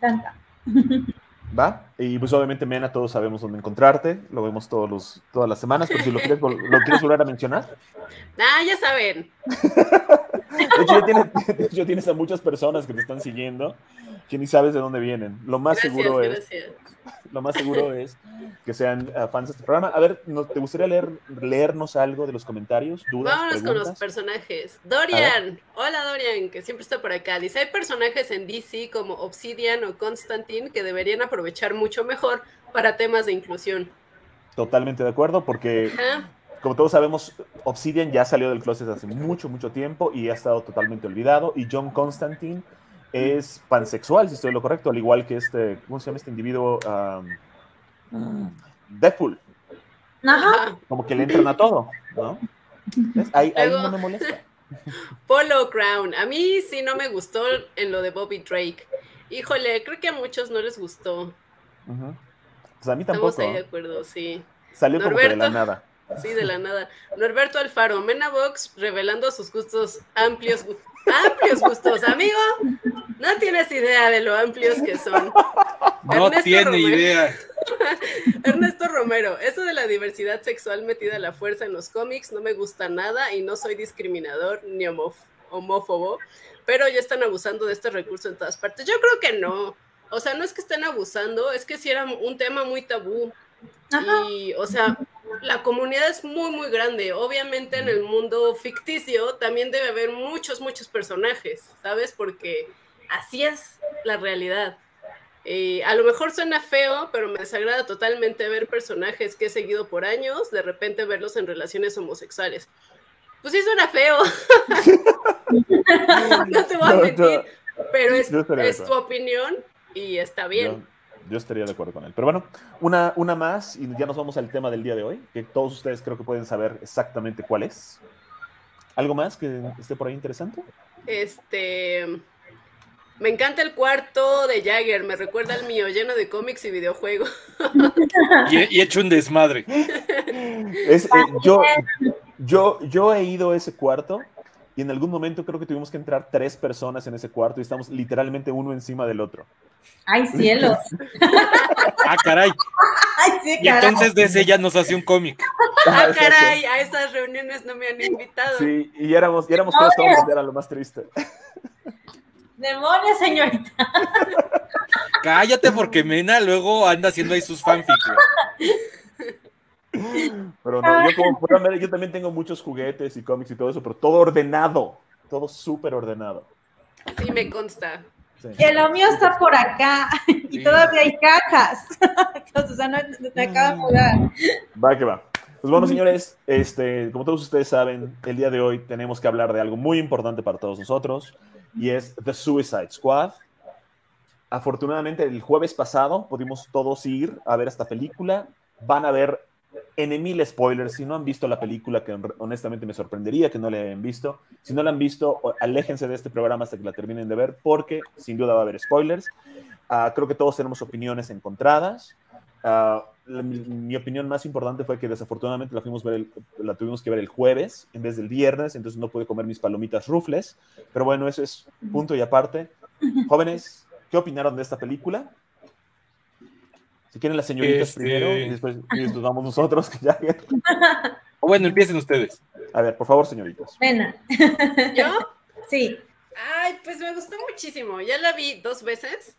Tanta. Va. Y pues obviamente, Mena, todos sabemos dónde encontrarte. Lo vemos todos los, todas las semanas, pero si lo quieres, ¿lo quieres volver a mencionar. Ah, ya saben. De hecho, ya tienes, de hecho, tienes a muchas personas que te están siguiendo que ni sabes de dónde vienen. Lo más Gracias, seguro es lo más seguro es que sean ah, fans de este programa. A ver, ¿no- ¿te gustaría leer, leernos algo de los comentarios? ¿Dudas? Vámonos con los personajes. Dorian, hola Dorian, que siempre está por acá. Dice, hay personajes en DC como Obsidian o Constantine que deberían aprovechar mucho mejor para temas de inclusión. Totalmente de acuerdo, porque Ajá. como todos sabemos, Obsidian ya salió del closet hace mucho, mucho tiempo y ha estado totalmente olvidado. Y John Constantine es pansexual, si estoy lo correcto, al igual que este, ¿cómo se llama este individuo? Um, Deadpool, Ajá. Como que le entran a todo, ¿no? ¿Ves? Ahí, ahí Luego- no me molesta. Polo Crown, a mí sí no me gustó en lo de Bobby Drake. Híjole, creo que a muchos no les gustó. Ujú. Pues a mí Estamos tampoco. ahí de acuerdo, sí. Salió como que de la Norberto. nada. Sí, de la nada. Norberto Alfaro, Menabox revelando sus gustos amplios. Amplios gustos, amigo. No tienes idea de lo amplios que son. No Ernesto tiene Romero. idea. Ernesto Romero, eso de la diversidad sexual metida a la fuerza en los cómics no me gusta nada y no soy discriminador ni homof- homófobo, pero ya están abusando de este recurso en todas partes. Yo creo que no. O sea, no es que estén abusando, es que sí era un tema muy tabú. Ajá. Y, o sea, la comunidad es muy, muy grande. Obviamente en el mundo ficticio también debe haber muchos, muchos personajes, ¿sabes? Porque así es la realidad. Eh, a lo mejor suena feo, pero me desagrada totalmente ver personajes que he seguido por años, de repente verlos en relaciones homosexuales. Pues sí suena feo. no te voy a mentir, pero es, tu opinión y está bien. Yo, estaría de acuerdo con él. Pero bueno, una, una más y ya nos vamos al tema del día de hoy, que todos ustedes creo que pueden saber exactamente cuál es. ¿Algo más que esté por ahí interesante? Este. Me encanta el cuarto de Jagger, me recuerda al mío, lleno de cómics y videojuegos. Y, y hecho un desmadre. Es, eh, yo, yo, yo he ido a ese cuarto y en algún momento creo que tuvimos que entrar tres personas en ese cuarto y estamos literalmente uno encima del otro. Ay, cielos. Ah, caray. Ay, sí, Y entonces de ese ya nos hace un cómic. Ah, caray, a esas reuniones no me han invitado. Sí, y éramos, y éramos todos hombres, era lo más triste. Demonios, señorita. Cállate porque Mena luego anda haciendo ahí sus fanfics. Pero no, yo como podrán ver, yo también tengo muchos juguetes y cómics y todo eso, pero todo ordenado, todo súper ordenado. Sí, me consta. Sí. Que lo mío está por acá y Sí. todavía hay cajas. o sea, no me acaba de mudar. Va que va. Pues bueno, señores, este, como todos ustedes saben, el día de hoy tenemos que hablar de algo muy importante para todos nosotros y es The Suicide Squad. Afortunadamente, el jueves pasado pudimos todos ir a ver esta película. Van a ver en mil spoilers. Si no han visto la película, que honestamente me sorprendería que no la hayan visto. Si no la han visto, aléjense de este programa hasta que la terminen de ver, porque sin duda va a haber spoilers. Ah, creo que todos tenemos opiniones encontradas. Ah, mi, opinión más importante fue que desafortunadamente la tuvimos que ver el jueves en vez del viernes, entonces no pude comer mis palomitas rufles. Pero bueno, eso es punto y aparte. Jóvenes, ¿qué opinaron de esta película? Si quieren las señoritas Este- primero y después, y después vamos nosotros. que ya- O bueno, empiecen ustedes. A ver, por favor, señoritas. Nena. ¿Yo? Sí. Ay, pues me gustó muchísimo. Ya la vi dos veces.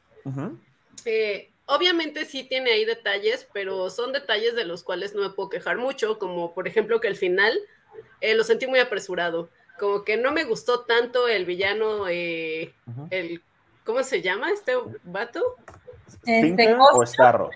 Eh, obviamente sí tiene ahí detalles, pero son detalles de los cuales no me puedo quejar mucho, como por ejemplo que el final eh, lo sentí muy apresurado. Como que no me gustó tanto el villano, eh, el, ¿cómo se llama este vato? Este, ¿Tinker Costo. o Starro?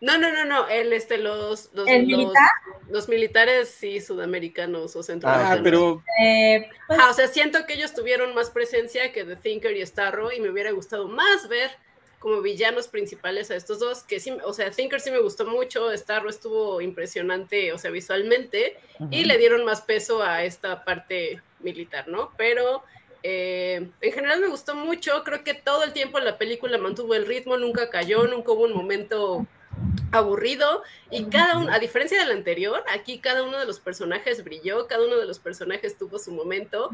No, no, no, no, el, este, los, los, ¿El los- militar? los militares, sí, sudamericanos o Ah, centroamericanos. pero Eh, pues, Ah, o sea, siento que ellos tuvieron más presencia que The Thinker y Starro y me hubiera gustado más ver como villanos principales a estos dos, que sí, o sea, Thinker sí me gustó mucho, Starro estuvo impresionante, o sea, visualmente, y le dieron más peso a esta parte militar, ¿no? Pero eh, en general me gustó mucho, creo que todo el tiempo la película mantuvo el ritmo, nunca cayó, nunca hubo un momento aburrido y cada uno, a diferencia del anterior, aquí cada uno de los personajes brilló, cada uno de los personajes tuvo su momento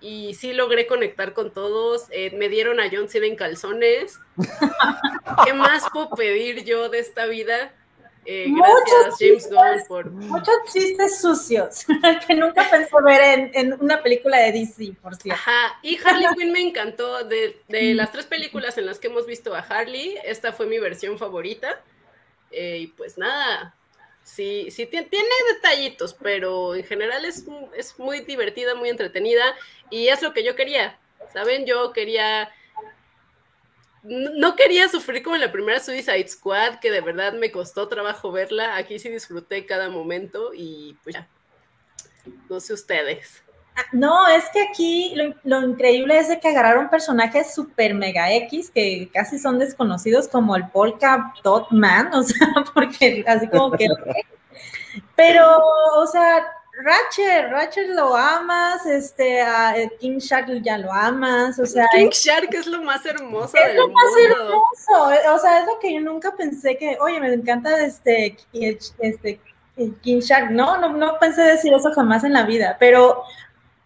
y sí logré conectar con todos, eh, me dieron a John Cena en calzones. ¿Qué más puedo pedir yo de esta vida? Eh, gracias Muchos James Gunn chistes. por... muchos chistes sucios que nunca pensó ver en, en una película de DC, por cierto. Ajá, y Harley Quinn me encantó. De, de las tres películas en las que hemos visto a Harley, esta fue mi versión favorita. Eh, y pues nada, sí, sí ti- tiene detallitos, pero en general es, es muy divertida, muy entretenida. Y es lo que yo quería, ¿saben? Yo quería... No quería sufrir como en la primera Suicide Squad, que de verdad me costó trabajo verla. Aquí sí disfruté cada momento y pues ya. No sé ustedes. No, es que aquí lo, lo increíble es de que agarraron personajes super mega X que casi son desconocidos como el Polka Dot Man, o sea, porque así como que... Pero, o sea, Ratchet, Ratchet lo amas, este, a eh, King Shark ya lo amas, o sea, King Shark es lo más hermoso es del lo más mundo. hermoso, eh, o sea, es lo que yo nunca pensé que, oye, me encanta este, este King Shark, no, no, no pensé decir eso jamás en la vida, pero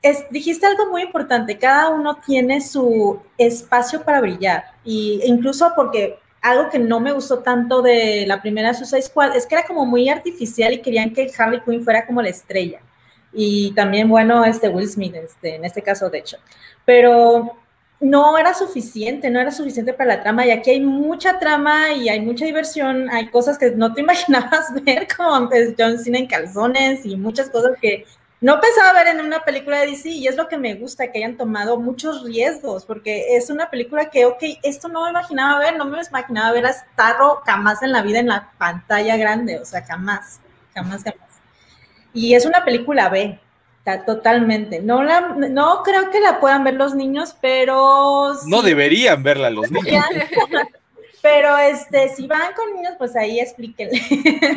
es, dijiste algo muy importante, cada uno tiene su espacio para brillar, y incluso porque algo que no me gustó tanto de la primera Suicide Squad es que era como muy artificial y querían que Harley Quinn fuera como la estrella. Y también, bueno, este Will Smith, este, en este caso, de hecho. Pero no era suficiente, no era suficiente para la trama. Y aquí hay mucha trama y hay mucha diversión. Hay cosas que no te imaginabas ver, como pues, John Cena en calzones y muchas cosas que no pensaba ver en una película de DC y es lo que me gusta, que hayan tomado muchos riesgos, porque es una película que, ok, esto no me imaginaba ver, no me imaginaba ver a Starro jamás en la vida en la pantalla grande, o sea, jamás, jamás, jamás. Y es una película B, ta- totalmente. No, la, no creo que la puedan ver los niños, pero... no deberían verla los niños. Pero este, si van con niños, pues ahí explíquenle.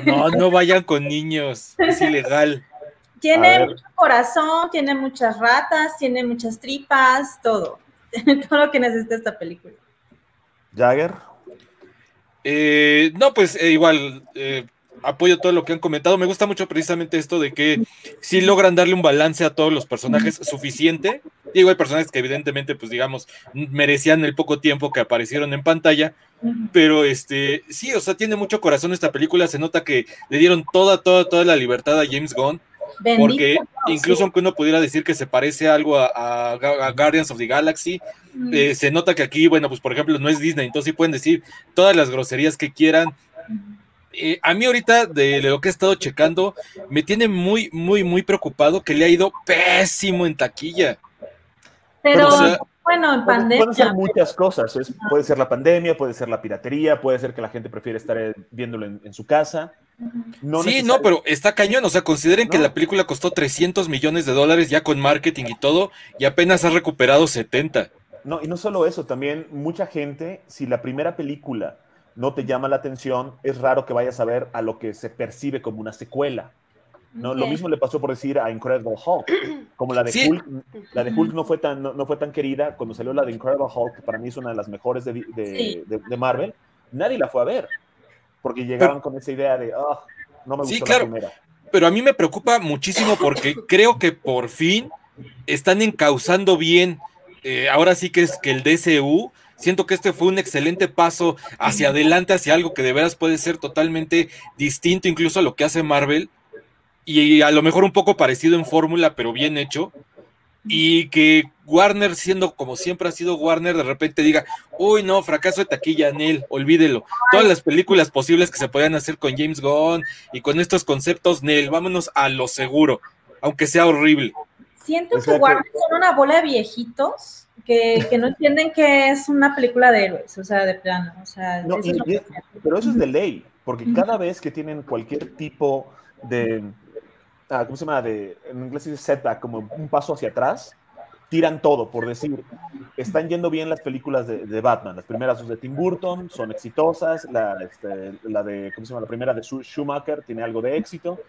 No, no vayan con niños. Es ilegal. Tiene mucho corazón, tiene muchas ratas, tiene muchas tripas, todo. todo lo que necesita esta película. Jagger. Eh, no, pues eh, igual, eh, apoyo todo lo que han comentado. Me gusta mucho precisamente esto de que sí logran darle un balance a todos los personajes suficiente. Digo, hay personajes que evidentemente, pues digamos, merecían el poco tiempo que aparecieron en pantalla, pero este, sí, o sea, tiene mucho corazón esta película. Se nota que le dieron toda, toda, toda la libertad a James Gunn. Porque incluso aunque uno pudiera decir que se parece algo a, a, a Guardians of the Galaxy, eh, se nota que aquí, bueno, pues por ejemplo, no es Disney, entonces sí pueden decir todas las groserías que quieran. Eh, a mí ahorita, de lo que he estado checando, me tiene muy, muy, muy preocupado que le ha ido pésimo en taquilla. Pero, o sea, bueno, en pandemia. Pueden ser muchas cosas. Es, puede ser la pandemia, puede ser la piratería, puede ser que la gente prefiere estar viéndolo en, en su casa. No sí, no, pero está cañón. O sea, consideren no. que la película costó 300 millones de dólares ya con marketing y todo, y apenas ha recuperado 70. No, y no solo eso, también mucha gente, si la primera película no te llama la atención, es raro que vayas a ver a lo que se percibe como una secuela. ¿No? Lo mismo le pasó por decir a Incredible Hulk, como la de sí. Hulk, la de Hulk no fue, tan, no, no, fue tan querida, cuando salió la de Incredible Hulk, que para mí es una de las mejores de, de, sí. de, de Marvel, nadie la fue a ver, porque llegaban pero, con esa idea de, oh, no me gustó sí, claro, la primera. Pero a mí me preocupa muchísimo porque creo que por fin están encauzando bien, eh, ahora sí que es que el DCU, Siento que este fue un excelente paso hacia adelante, hacia algo que de veras puede ser totalmente distinto incluso a lo que hace Marvel y a lo mejor un poco parecido en fórmula, pero bien hecho. Y que Warner, siendo como siempre ha sido Warner, de repente diga, uy, no, fracaso de taquilla en él, olvídelo. Todas las películas posibles que se podían hacer con James Gunn y con estos conceptos, Nel, vámonos a lo seguro, aunque sea horrible. Siento que Warner son una bola de viejitos que, que, no entienden que es una película de héroes, o sea, de plano. O sea, no, eso y, es y, pero eso es de ley, porque cada vez que tienen cualquier tipo de, ah, ¿cómo se llama? De, en inglés dice setback, como un paso hacia atrás, tiran todo, por decir, están yendo bien las películas de, de Batman, las primeras son de Tim Burton, son exitosas, la, este, la de, ¿cómo se llama? La primera de Schumacher tiene algo de éxito,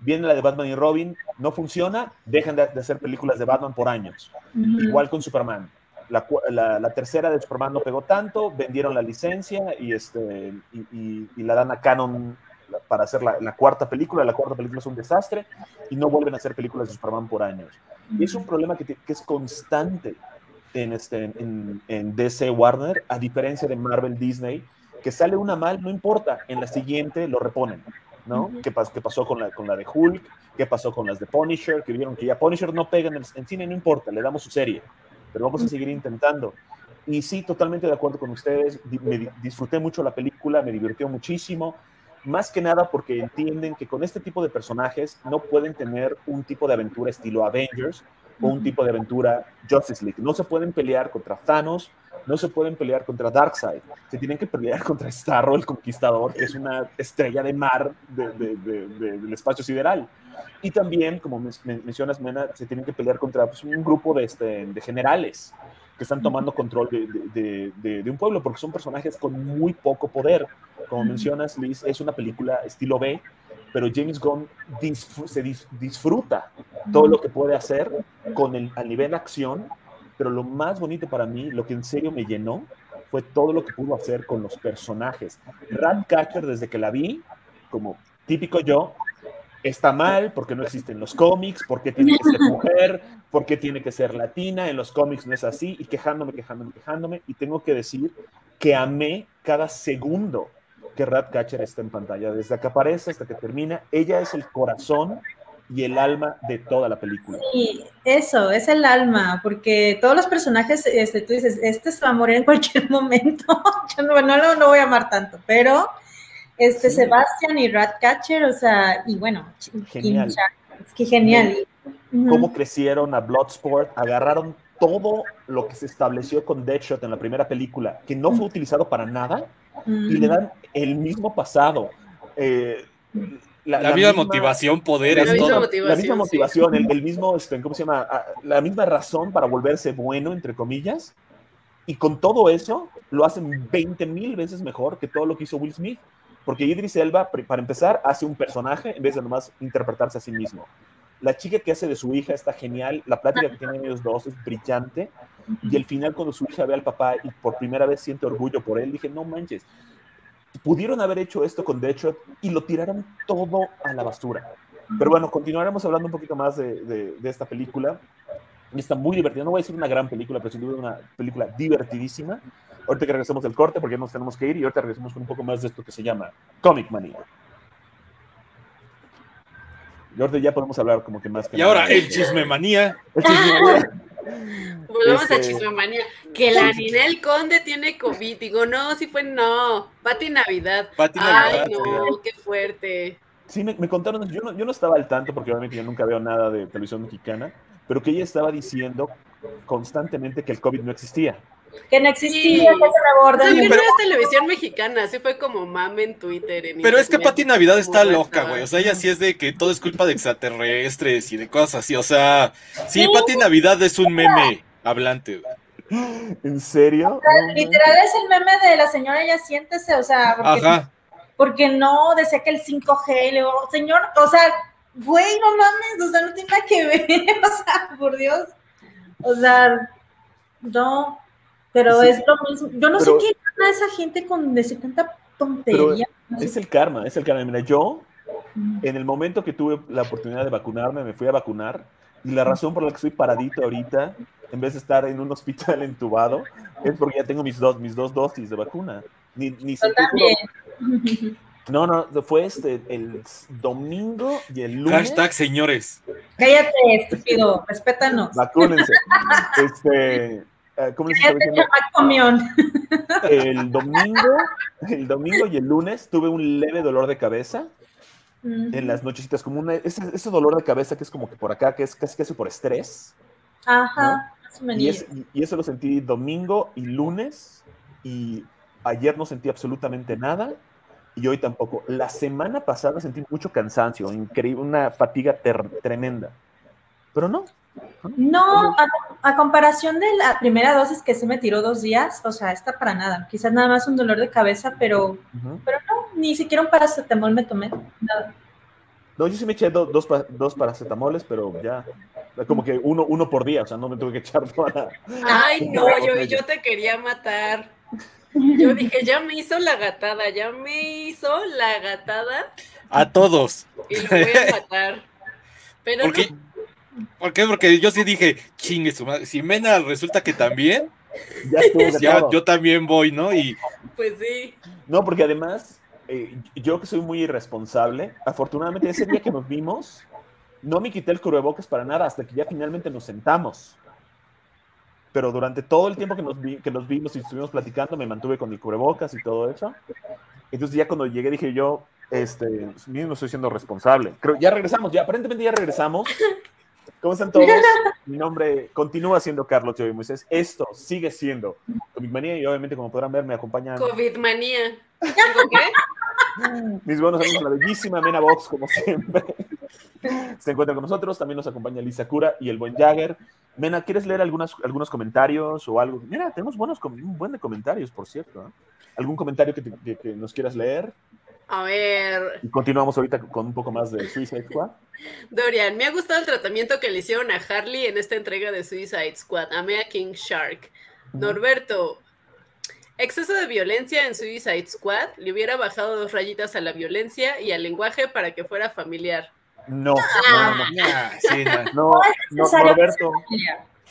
viene la de Batman y Robin, no funciona, dejan de, de hacer películas de Batman por años. Uh -huh. Igual con Superman. La, la, la, tercera de Superman no pegó tanto, vendieron la licencia y, este, y, y, y la dan a Canon para hacer la, la, cuarta película. La cuarta película es un desastre y no vuelven a hacer películas de Superman por años. Y es un problema que, que es constante en, este, en, en DC Warner, a diferencia de Marvel Disney, que sale una mal, no importa, en la siguiente lo reponen. ¿no? ¿Qué, pas ¿Qué, pasó con la, con la de Hulk? ¿Qué pasó con las de Punisher? Que vieron que ya Punisher no pega en, el, en cine, no importa, le damos su serie pero vamos a seguir intentando. Y sí, totalmente de acuerdo con ustedes, me disfruté mucho la película, me divirtió muchísimo, más que nada porque entienden que con este tipo de personajes no pueden tener un tipo de aventura estilo Avengers o un tipo de aventura Justice League. No se pueden pelear contra Thanos, no se pueden pelear contra Darkseid, se tienen que pelear contra Starro, el Conquistador, que es una estrella de mar de, de, de, del espacio sideral. Y también, como mencionas, Mena, se tienen que pelear contra pues, un grupo de, este, de, generales que están tomando control de, de, un pueblo, porque son personajes con muy poco poder. Como mencionas, Liz, es una película estilo B, pero James Gunn se dis disfruta todo lo que puede hacer con el, a nivel acción, pero lo más bonito para mí, lo que en serio me llenó, fue todo lo que pudo hacer con los personajes. Ratcatcher, desde que la vi, como típico yo, está mal, porque no existen los cómics, porque tiene que ser mujer, porque tiene que ser latina, en los cómics no es así, y quejándome, quejándome, quejándome, y tengo que decir que amé cada segundo que Ratcatcher está en pantalla, desde que aparece hasta que termina, ella es el corazón y el alma de toda la película. Sí, eso, es el alma, porque todos los personajes, este, tú dices, este se va a morir en cualquier momento, yo no, no no voy a amar tanto, pero este sí. Sebastian y Ratcatcher, o sea, y bueno, genial. es que genial. Cómo uh -huh. crecieron a Bloodsport, agarraron todo lo que se estableció con Deadshot en la primera película, que no fue utilizado para nada, uh -huh. y le dan el mismo pasado. Eh, la, la, la, misma motivación, poderes, la todo. Motivación, la misma motivación, sí. el, el, mismo, este, ¿cómo se llama? Ah, la misma razón para volverse bueno, entre comillas. Y con todo eso, lo hacen 20 mil veces mejor que todo lo que hizo Will Smith. Porque Idris Elba, para empezar, hace un personaje en vez de nomás interpretarse a sí mismo. La chica que hace de su hija está genial, la plática que tienen ellos dos es brillante, y el final cuando su hija ve al papá y por primera vez siente orgullo por él, dije, no manches, pudieron haber hecho esto con Deadshot y lo tiraron todo a la basura. Pero bueno, continuaremos hablando un poquito más de, de, de esta película. Está muy divertida. No voy a decir una gran película, pero sin duda una película divertidísima. Ahorita que regresemos del corte, porque ya nos tenemos que ir, y ahorita regresamos con un poco más de esto que se llama Comic Manía. Y ahorita ya podemos hablar como que más. Que y ahora el chisme manía. El chisme manía. Volvemos Este- a Chismemanía. Que la Ninel Conde tiene COVID. Digo, no, sí fue no. Pati Navidad. Pati Ay, Navidad, no, qué fuerte. Sí, me, me contaron, yo no, yo no estaba al tanto porque obviamente yo nunca veo nada de televisión mexicana, pero que ella estaba diciendo constantemente que el COVID no existía. Que no existía, Sí. que se pero- no es televisión mexicana, sí fue como mame en Twitter. en Pero es que. Pati Navidad está loca, güey. O sea, ella sí es de que todo es culpa de extraterrestres y de cosas así. O sea, sí, Sí. Pati Navidad es un meme hablante. güey. ¿En serio? Literal es el meme de la señora, ya siéntese, o sea, porque, Ajá. porque no decía que el 5G, y luego, señor, o sea, güey, no mames, o sea, no tiene nada que ver, o sea, por Dios. O sea, no, pero Sí. es lo mismo. Yo no Pero- sé qué gana esa gente con decir tanta tontería. Es el karma, es el karma. Mira, yo en el momento que tuve la oportunidad de vacunarme, me fui a vacunar y la razón por la que estoy paradito ahorita, en vez de estar en un hospital entubado, es porque ya tengo mis dos, mis dos dosis de vacuna. Ni, ni Yo también. No, no, fue este el domingo y el lunes. Hashtag señores. Cállate, estúpido, respétanos. Vacúnense. Este, ¿cómo les diciendo? El domingo, el domingo y el lunes tuve un leve dolor de cabeza en las nochecitas, como una, ese, ese dolor de cabeza que es como que por acá, que es casi casi por estrés. Ajá, más o Y, es- y- eso lo sentí domingo y lunes. Y ayer no sentí absolutamente nada. Y hoy tampoco. La semana pasada sentí mucho cansancio, increíble, una fatiga tremenda. Pero no. No, a, a comparación de la primera dosis que se me tiró dos días, o sea, está para nada. Quizás nada más un dolor de cabeza, pero, pero no, ni siquiera un paracetamol me tomé. Nada. No, yo sí me eché do- dos, dos paracetamoles, pero ya. Como que uno, uno por día, o sea, no me tuve que echar toda la. Ay, no, yo, yo te quería matar. Yo dije, ya me hizo la gatada, ya me hizo la gatada A todos. y lo voy a matar. Pero ¿Por qué? ¿Por qué? Porque yo sí dije, chingue su madre. Si Mena resulta que también, Ya de ya, yo también voy, ¿no? Y no, pues sí. No, porque además, eh, yo que soy muy irresponsable, afortunadamente ese día que nos vimos, no me quité el cubrebocas para nada hasta que ya finalmente nos sentamos. Pero durante todo el tiempo que nos, vi- que nos vimos y estuvimos platicando, me mantuve con el cubrebocas y todo eso. Entonces ya cuando llegué dije yo, este, mismo estoy siendo responsable. Creo, ya regresamos, ya aparentemente ya regresamos. ¿Cómo están todos? Mi nombre continúa siendo Carlos Joey Moisés. Esto sigue siendo Comic Manía y obviamente como podrán ver me acompañan COVID manía. ¿Digo qué? mis buenos amigos, la bellísima Mena Box, como siempre. Se encuentran con nosotros. También nos acompaña Lisa Cura y el buen Jagger. Mena, ¿quieres leer algunas, algunos comentarios o algo? Mira, tenemos buenos, un buen de comentarios, por cierto. ¿eh? ¿Algún comentario que, te- que- que nos quieras leer? A ver, Y continuamos ahorita con un poco más de Suicide Squad. Dorian, me ha gustado el tratamiento que le hicieron a Harley en esta entrega de Suicide Squad. Amé a King Shark. Norberto, exceso de violencia en Suicide Squad. Le hubiera bajado dos rayitas a la violencia y al lenguaje para que fuera familiar. No, Ah. no, no. ya, sí, no. No, no, Norberto.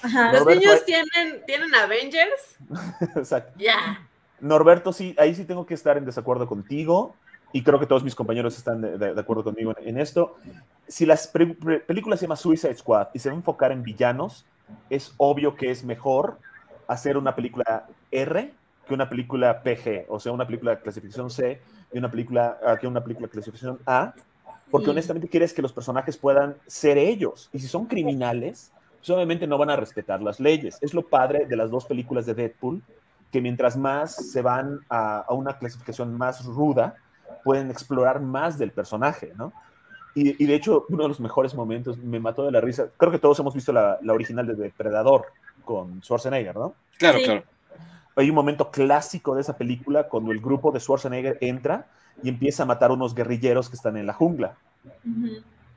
Ajá. Los Norberto, niños hay- tienen, tienen Avengers. Exacto. Ya. Norberto, sí, ahí sí tengo que estar en desacuerdo contigo y creo que todos mis compañeros están de, de- de acuerdo conmigo en, en esto. Si las películas se llama Suicide Squad y se va a enfocar en villanos, es obvio que es mejor hacer una película R que una película PG, o sea, una película de clasificación C y una película ah, que una película de clasificación A, porque Sí. honestamente quieres que los personajes puedan ser ellos y si son criminales, pues obviamente no van a respetar las leyes. Es lo padre de las dos películas de Deadpool, que mientras más se van a, a una clasificación más ruda, pueden explorar más del personaje, ¿no? Y, y de hecho, uno de los mejores momentos, me mató de la risa, creo que todos hemos visto la, la original de Depredador con Schwarzenegger, ¿no? Claro, Sí. claro. Hay un momento clásico de esa película cuando el grupo de Schwarzenegger entra y empieza a matar unos guerrilleros que están en la jungla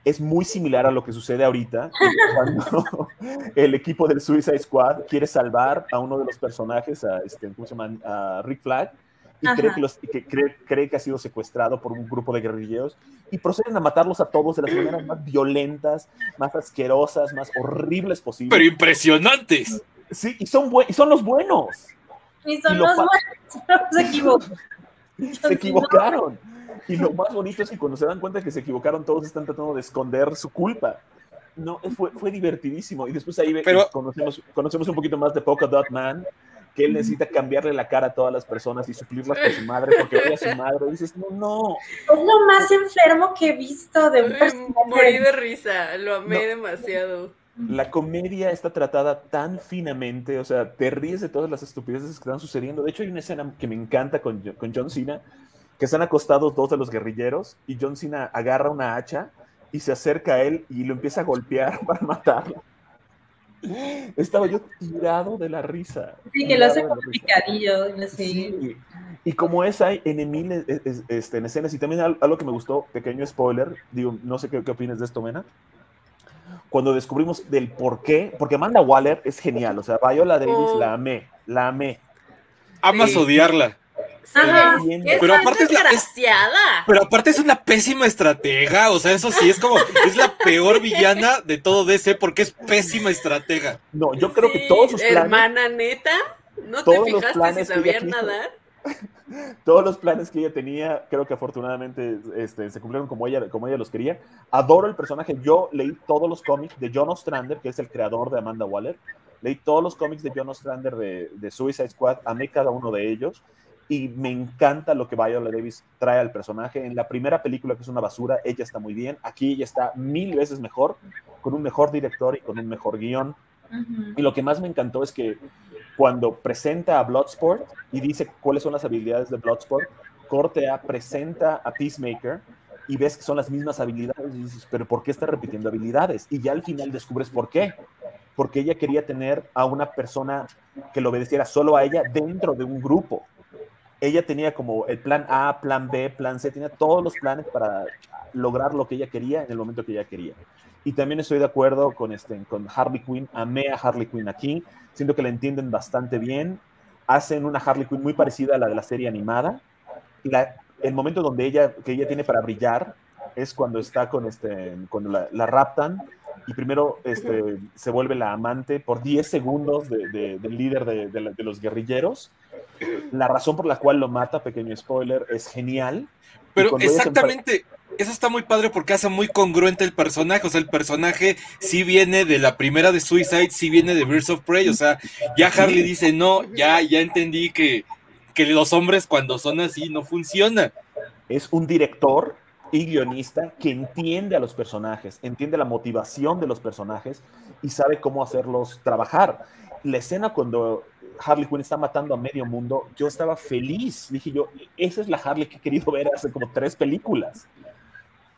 es muy similar a lo que sucede ahorita cuando el equipo del Suicide Squad quiere salvar a uno de los personajes, a, este, ¿cómo se llama? A Rick Flag, y, cree que, los, que cree, cree, que ha sido secuestrado por un grupo de guerrilleros y proceden a matarlos a todos de las maneras más violentas, más asquerosas, más horribles posibles. Pero impresionantes. Sí, y son, y son los buenos. Y son y los buenos, se equivocaron. se equivocaron. Y lo más bonito es que cuando se dan cuenta que se equivocaron, todos están tratando de esconder su culpa. No, fue, fue divertidísimo. Y después ahí Pero, conocemos, conocemos un poquito más de Polka Dot Man, que él necesita cambiarle la cara a todas las personas y suplirlas con su madre porque odia a su madre. Y dices, no, no. Es lo más enfermo que he visto de un personaje. Morí de risa, lo amé no. demasiado. La comedia está tratada tan finamente, o sea, te ríes de todas las estupideces que están sucediendo. De hecho, hay una escena que me encanta con, con John Cena, que están acostados dos de los guerrilleros y John Cena agarra una hacha y se acerca a él y lo empieza a golpear para matarlo. Estaba yo tirado de la risa. Sí, que lo hace como picadillo. Sí. Sí. Y como es, hay en miles este, en escenas, y también algo que me gustó, pequeño spoiler, digo, no sé qué, qué opinas de esto, Mena. Cuando descubrimos del por qué, porque Amanda Waller es genial, o sea, Viola Davis Oh. la amé, la amé. Amas Sí. odiarla. Sí, Ajá. es Pero aparte es la- es- desgraciada. Pero aparte es una pésima estratega, o sea, eso sí, es como, es la peor villana de todo DC porque es pésima estratega. No, yo creo que todos sus planes, Hermana neta, ¿no todos te fijaste si sabían nadar? todos los planes que ella tenía, creo que afortunadamente este, se cumplieron como ella, como ella los quería. Adoro el personaje. Yo leí todos los cómics de John Ostrander, que es el creador de Amanda Waller. Leí todos los cómics de John Ostrander de, de Suicide Squad, amé cada uno de ellos. Y me encanta lo que Viola Davis trae al personaje. En la primera película, que es una basura, ella está muy bien. Aquí ella está mil veces mejor, con un mejor director y con un mejor guion. Y lo que más me encantó es que cuando presenta a Bloodsport y dice cuáles son las habilidades de Bloodsport, corte A presenta a Peacemaker y ves que son las mismas habilidades y dices, pero ¿por qué está repitiendo habilidades? Y ya al final descubres por qué. Porque ella quería tener a una persona que lo obedeciera solo a ella dentro de un grupo. Ella tenía como el plan A, plan B, plan C, tenía todos los planes para lograr lo que ella quería en el momento que ella quería. Y también estoy de acuerdo con, este, con Harley Quinn. Amé a Harley Quinn aquí. Siento que la entienden bastante bien. Hacen una Harley Quinn muy parecida a la de la serie animada. El momento donde ella, que ella tiene para brillar es cuando está con este, cuando la, la raptan y primero este, se vuelve la amante por 10 segundos de- de- del líder de, de la- de los guerrilleros. La razón por la cual lo mata, pequeño spoiler, es genial. Pero exactamente, eso está muy padre porque hace muy congruente el personaje. O sea, el personaje sí viene de la primera de Suicide, sí viene de Birds of Prey. O sea, ya Harley dice, no, ya, ya entendí que, que los hombres cuando son así no funcionan. es un director y guionista que entiende a los personajes, entiende la motivación de los personajes y sabe cómo hacerlos trabajar. La escena cuando Harley Quinn está matando a medio mundo, yo estaba feliz. Dije yo, esa es la Harley que he querido ver hace como tres películas.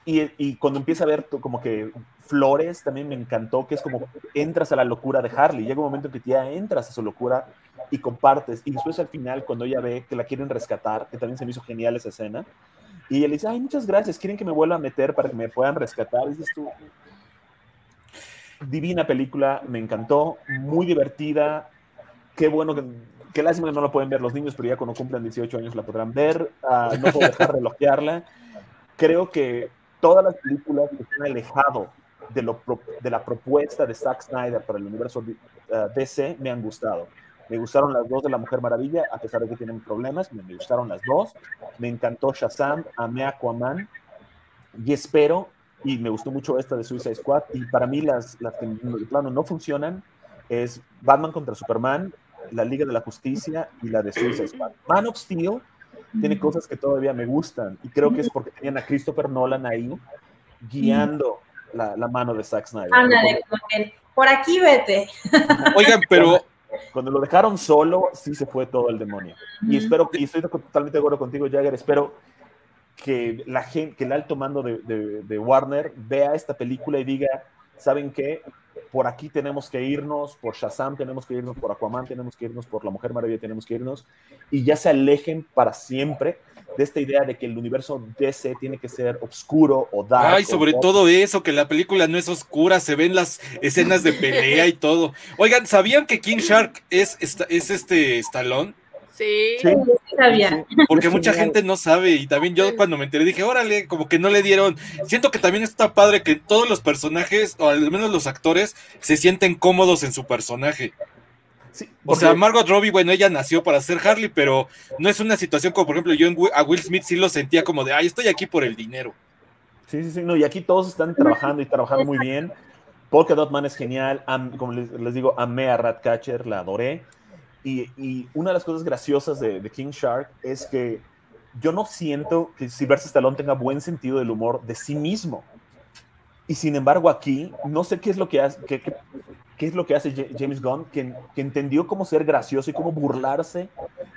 Y, y cuando empieza a ver como que flores, también me encantó, que es como entras a la locura de Harley. Llega un momento en que ya entras a su locura y compartes. Y después al final, cuando ella ve que la quieren rescatar, que también se me hizo genial esa escena, y le dice, ay, muchas gracias, quieren que me vuelva a meter para que me puedan rescatar. Dices tú, divina película, me encantó, muy divertida, qué bueno que... Qué lástima que no la pueden ver los niños, pero ya cuando cumplan 18 años la podrán ver. Ah, no puedo dejar de elogiarla. Creo que todas las películas que se han alejado de, lo, de la propuesta de Zack Snyder para el universo ah, DC me han gustado. Me gustaron las dos de La Mujer Maravilla, a pesar de que tienen problemas, me, me gustaron las dos. Me encantó Shazam, amé Aquaman y espero, y me gustó mucho esta de Suicide Squad, y para mí las, las que de plano no funcionan es Batman contra Superman, la Liga de la Justicia y la de Suicide Squad. Man of Steel tiene cosas que todavía me gustan, y creo que es porque tenían a Christopher Nolan ahí guiando la, la mano de Zack Snyder. Ándale, por aquí vete. Oigan, pero Cuando lo dejaron solo, sí se fue todo el demonio. Y espero, y estoy totalmente de acuerdo contigo, Jagger, espero que la gente, que el alto mando de, de- de Warner vea esta película y diga, ¿saben qué? Por aquí tenemos que irnos, por Shazam tenemos que irnos, por Aquaman tenemos que irnos, por La Mujer Maravilla tenemos que irnos, y ya se alejen para siempre de esta idea de que el universo DC tiene que ser oscuro o dark. Ay, sobre todo eso, que la película no es oscura, se ven las escenas de pelea y todo. Oigan, ¿sabían que King Shark es, es este Stallone? Sí. Sí, sabía. Porque mucha gente no sabe y también yo cuando me enteré dije, órale, como que no le dieron. Siento que también está padre que todos los personajes, o al menos los actores, se sienten cómodos en su personaje. Sí, O sea, Margot Robbie, bueno, ella nació para ser Harley, pero no es una situación como, por ejemplo, yo en a Will Smith sí lo sentía como de, ay, estoy aquí por el dinero. Sí, sí, sí, no, y aquí todos están trabajando y trabajando muy bien. Polka Dot Man es genial, am- como les, les digo, amé a Ratcatcher, la adoré. Y, y una de las cosas graciosas de, de King Shark es que yo no siento que Sylvester Stallone tenga buen sentido del humor de sí mismo. Y sin embargo aquí, no sé qué es lo que hace, qué, qué- qué es lo que hace Ja- James Gunn, que, que entendió cómo ser gracioso y cómo burlarse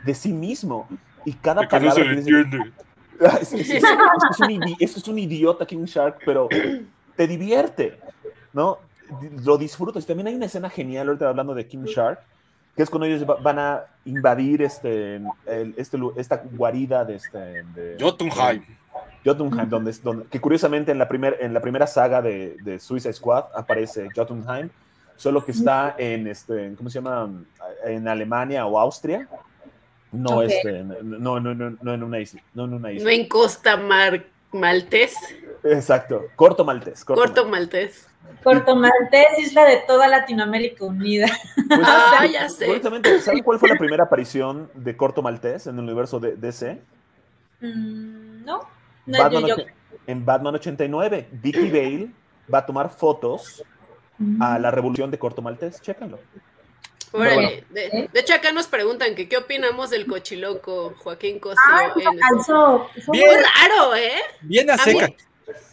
de sí mismo. Y cada Que no palabra se entiende. Ah, sí, sí, Esto es, un es un idiota King Shark, pero te divierte, ¿no? Lo disfrutas. También hay una escena genial, ahorita hablando de King Shark, que es cuando ellos va- van a invadir este, el- este, esta guarida de... Este, de Jotunheim. de Jotunheim, donde, es- donde, que curiosamente en la, primer, en la primera saga de, de Suicide Squad aparece Jotunheim, solo que está en, este, ¿cómo se llama? En Alemania o Austria. No, Ok. este, no, no, no, no en una isla. No en una isla. No en Costa Mar Maltés, Exacto, corto maltés. Corto, Corto maltés. Maltés. Puerto Maltés, isla de toda Latinoamérica unida. Pues, Ah, ya sé. ¿saben cuál fue la primera aparición de corto maltés en el universo de DC? Mm, no, no Batman yo, yo- En Batman 89, Vicky Bale va a tomar fotos Mm. a la revolución de corto maltés. Chécanlo. Órale. bueno. De, de hecho, acá nos preguntan que qué opinamos del cochiloco Joaquín Cosío. Ah, eso en- alcanzó. Fue Muy Bien. raro, ¿eh? Bien a A mí- seca.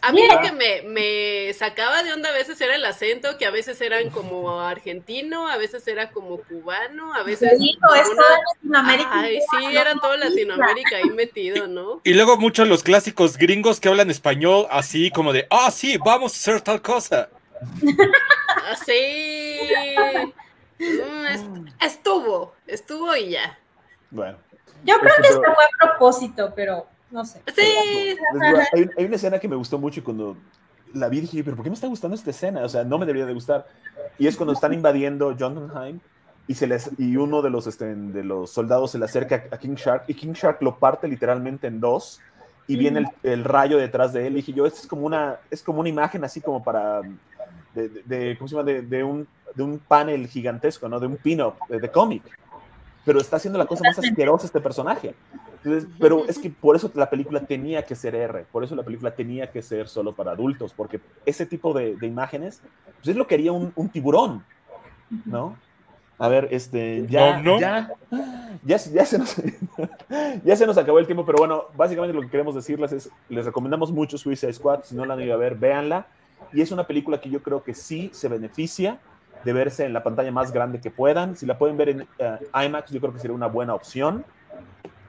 A mí lo que me, me sacaba de onda a veces era el acento, que a veces eran como argentino, a veces era como cubano, a veces... Digo, es una- toda Latinoamérica. Ay, sí, era todo Latinoamérica ahí metido, ¿no? Y luego muchos los clásicos gringos que hablan español así como de, ah, sí, vamos a hacer tal cosa. Así. Mm, es- estuvo, estuvo y ya. Bueno. Yo creo que esto fue a propósito, pero no sé. Sí, digo, hay, hay una escena que me gustó mucho y cuando la vi dije, pero ¿por qué me está gustando esta escena? O sea, no me debería de gustar. Y es cuando están invadiendo Jotunheim y, se les, y uno de los, este, de los soldados se le acerca a King Shark y King Shark lo parte literalmente en dos y viene el, el rayo detrás de él. Y dije yo, esto es como una, es como una imagen así como para, de, de- de- ¿cómo se llama? De, de un, de un panel gigantesco, ¿no? De un pin-up, de, de cómic. Pero está haciendo la cosa más asquerosa este personaje. Entonces, pero es que por eso la película tenía que ser R, por eso la película tenía que ser solo para adultos, porque ese tipo de, de imágenes, pues es lo que haría un, un tiburón, ¿no? A ver, este, ya, No, no. ya, ya, se- ya, se nos, ya se nos acabó el tiempo, pero bueno, básicamente lo que queremos decirles es, les recomendamos mucho Suicide Squad, si no la han ido a ver, véanla, y es una película que yo creo que sí se beneficia de verse en la pantalla más grande que puedan, si la pueden ver en eh, IMAX, yo creo que sería una buena opción.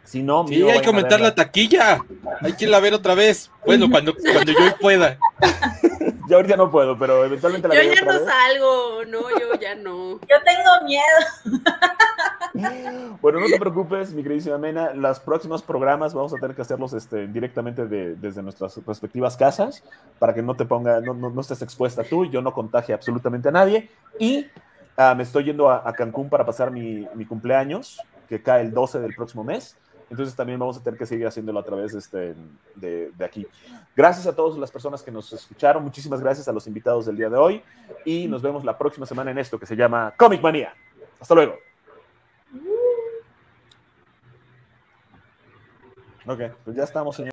Si no, Sí, hay que aumentar la taquilla. Hay que irla a ver otra vez. Bueno, cuando, cuando yo pueda. Ya ahorita no puedo, pero eventualmente la yo ya otra no vez. salgo, no, yo ya no. Yo tengo miedo. Bueno, no te preocupes, mi queridísima Mena. Los próximos programas vamos a tener que hacerlos este, directamente de- desde nuestras respectivas casas para que no te ponga, no, no- no estés expuesta tú yo no contagie absolutamente a nadie. Y ah, me estoy yendo a, a Cancún para pasar mi, mi cumpleaños, que cae el 12 del próximo mes. Entonces también vamos a tener que seguir haciéndolo a través este, de, de aquí. Gracias a todas las personas que nos escucharon. Muchísimas gracias a los invitados del día de hoy. Y nos vemos la próxima semana en esto que se llama Comic Manía. Hasta luego. Ok, pues ya estamos, señor.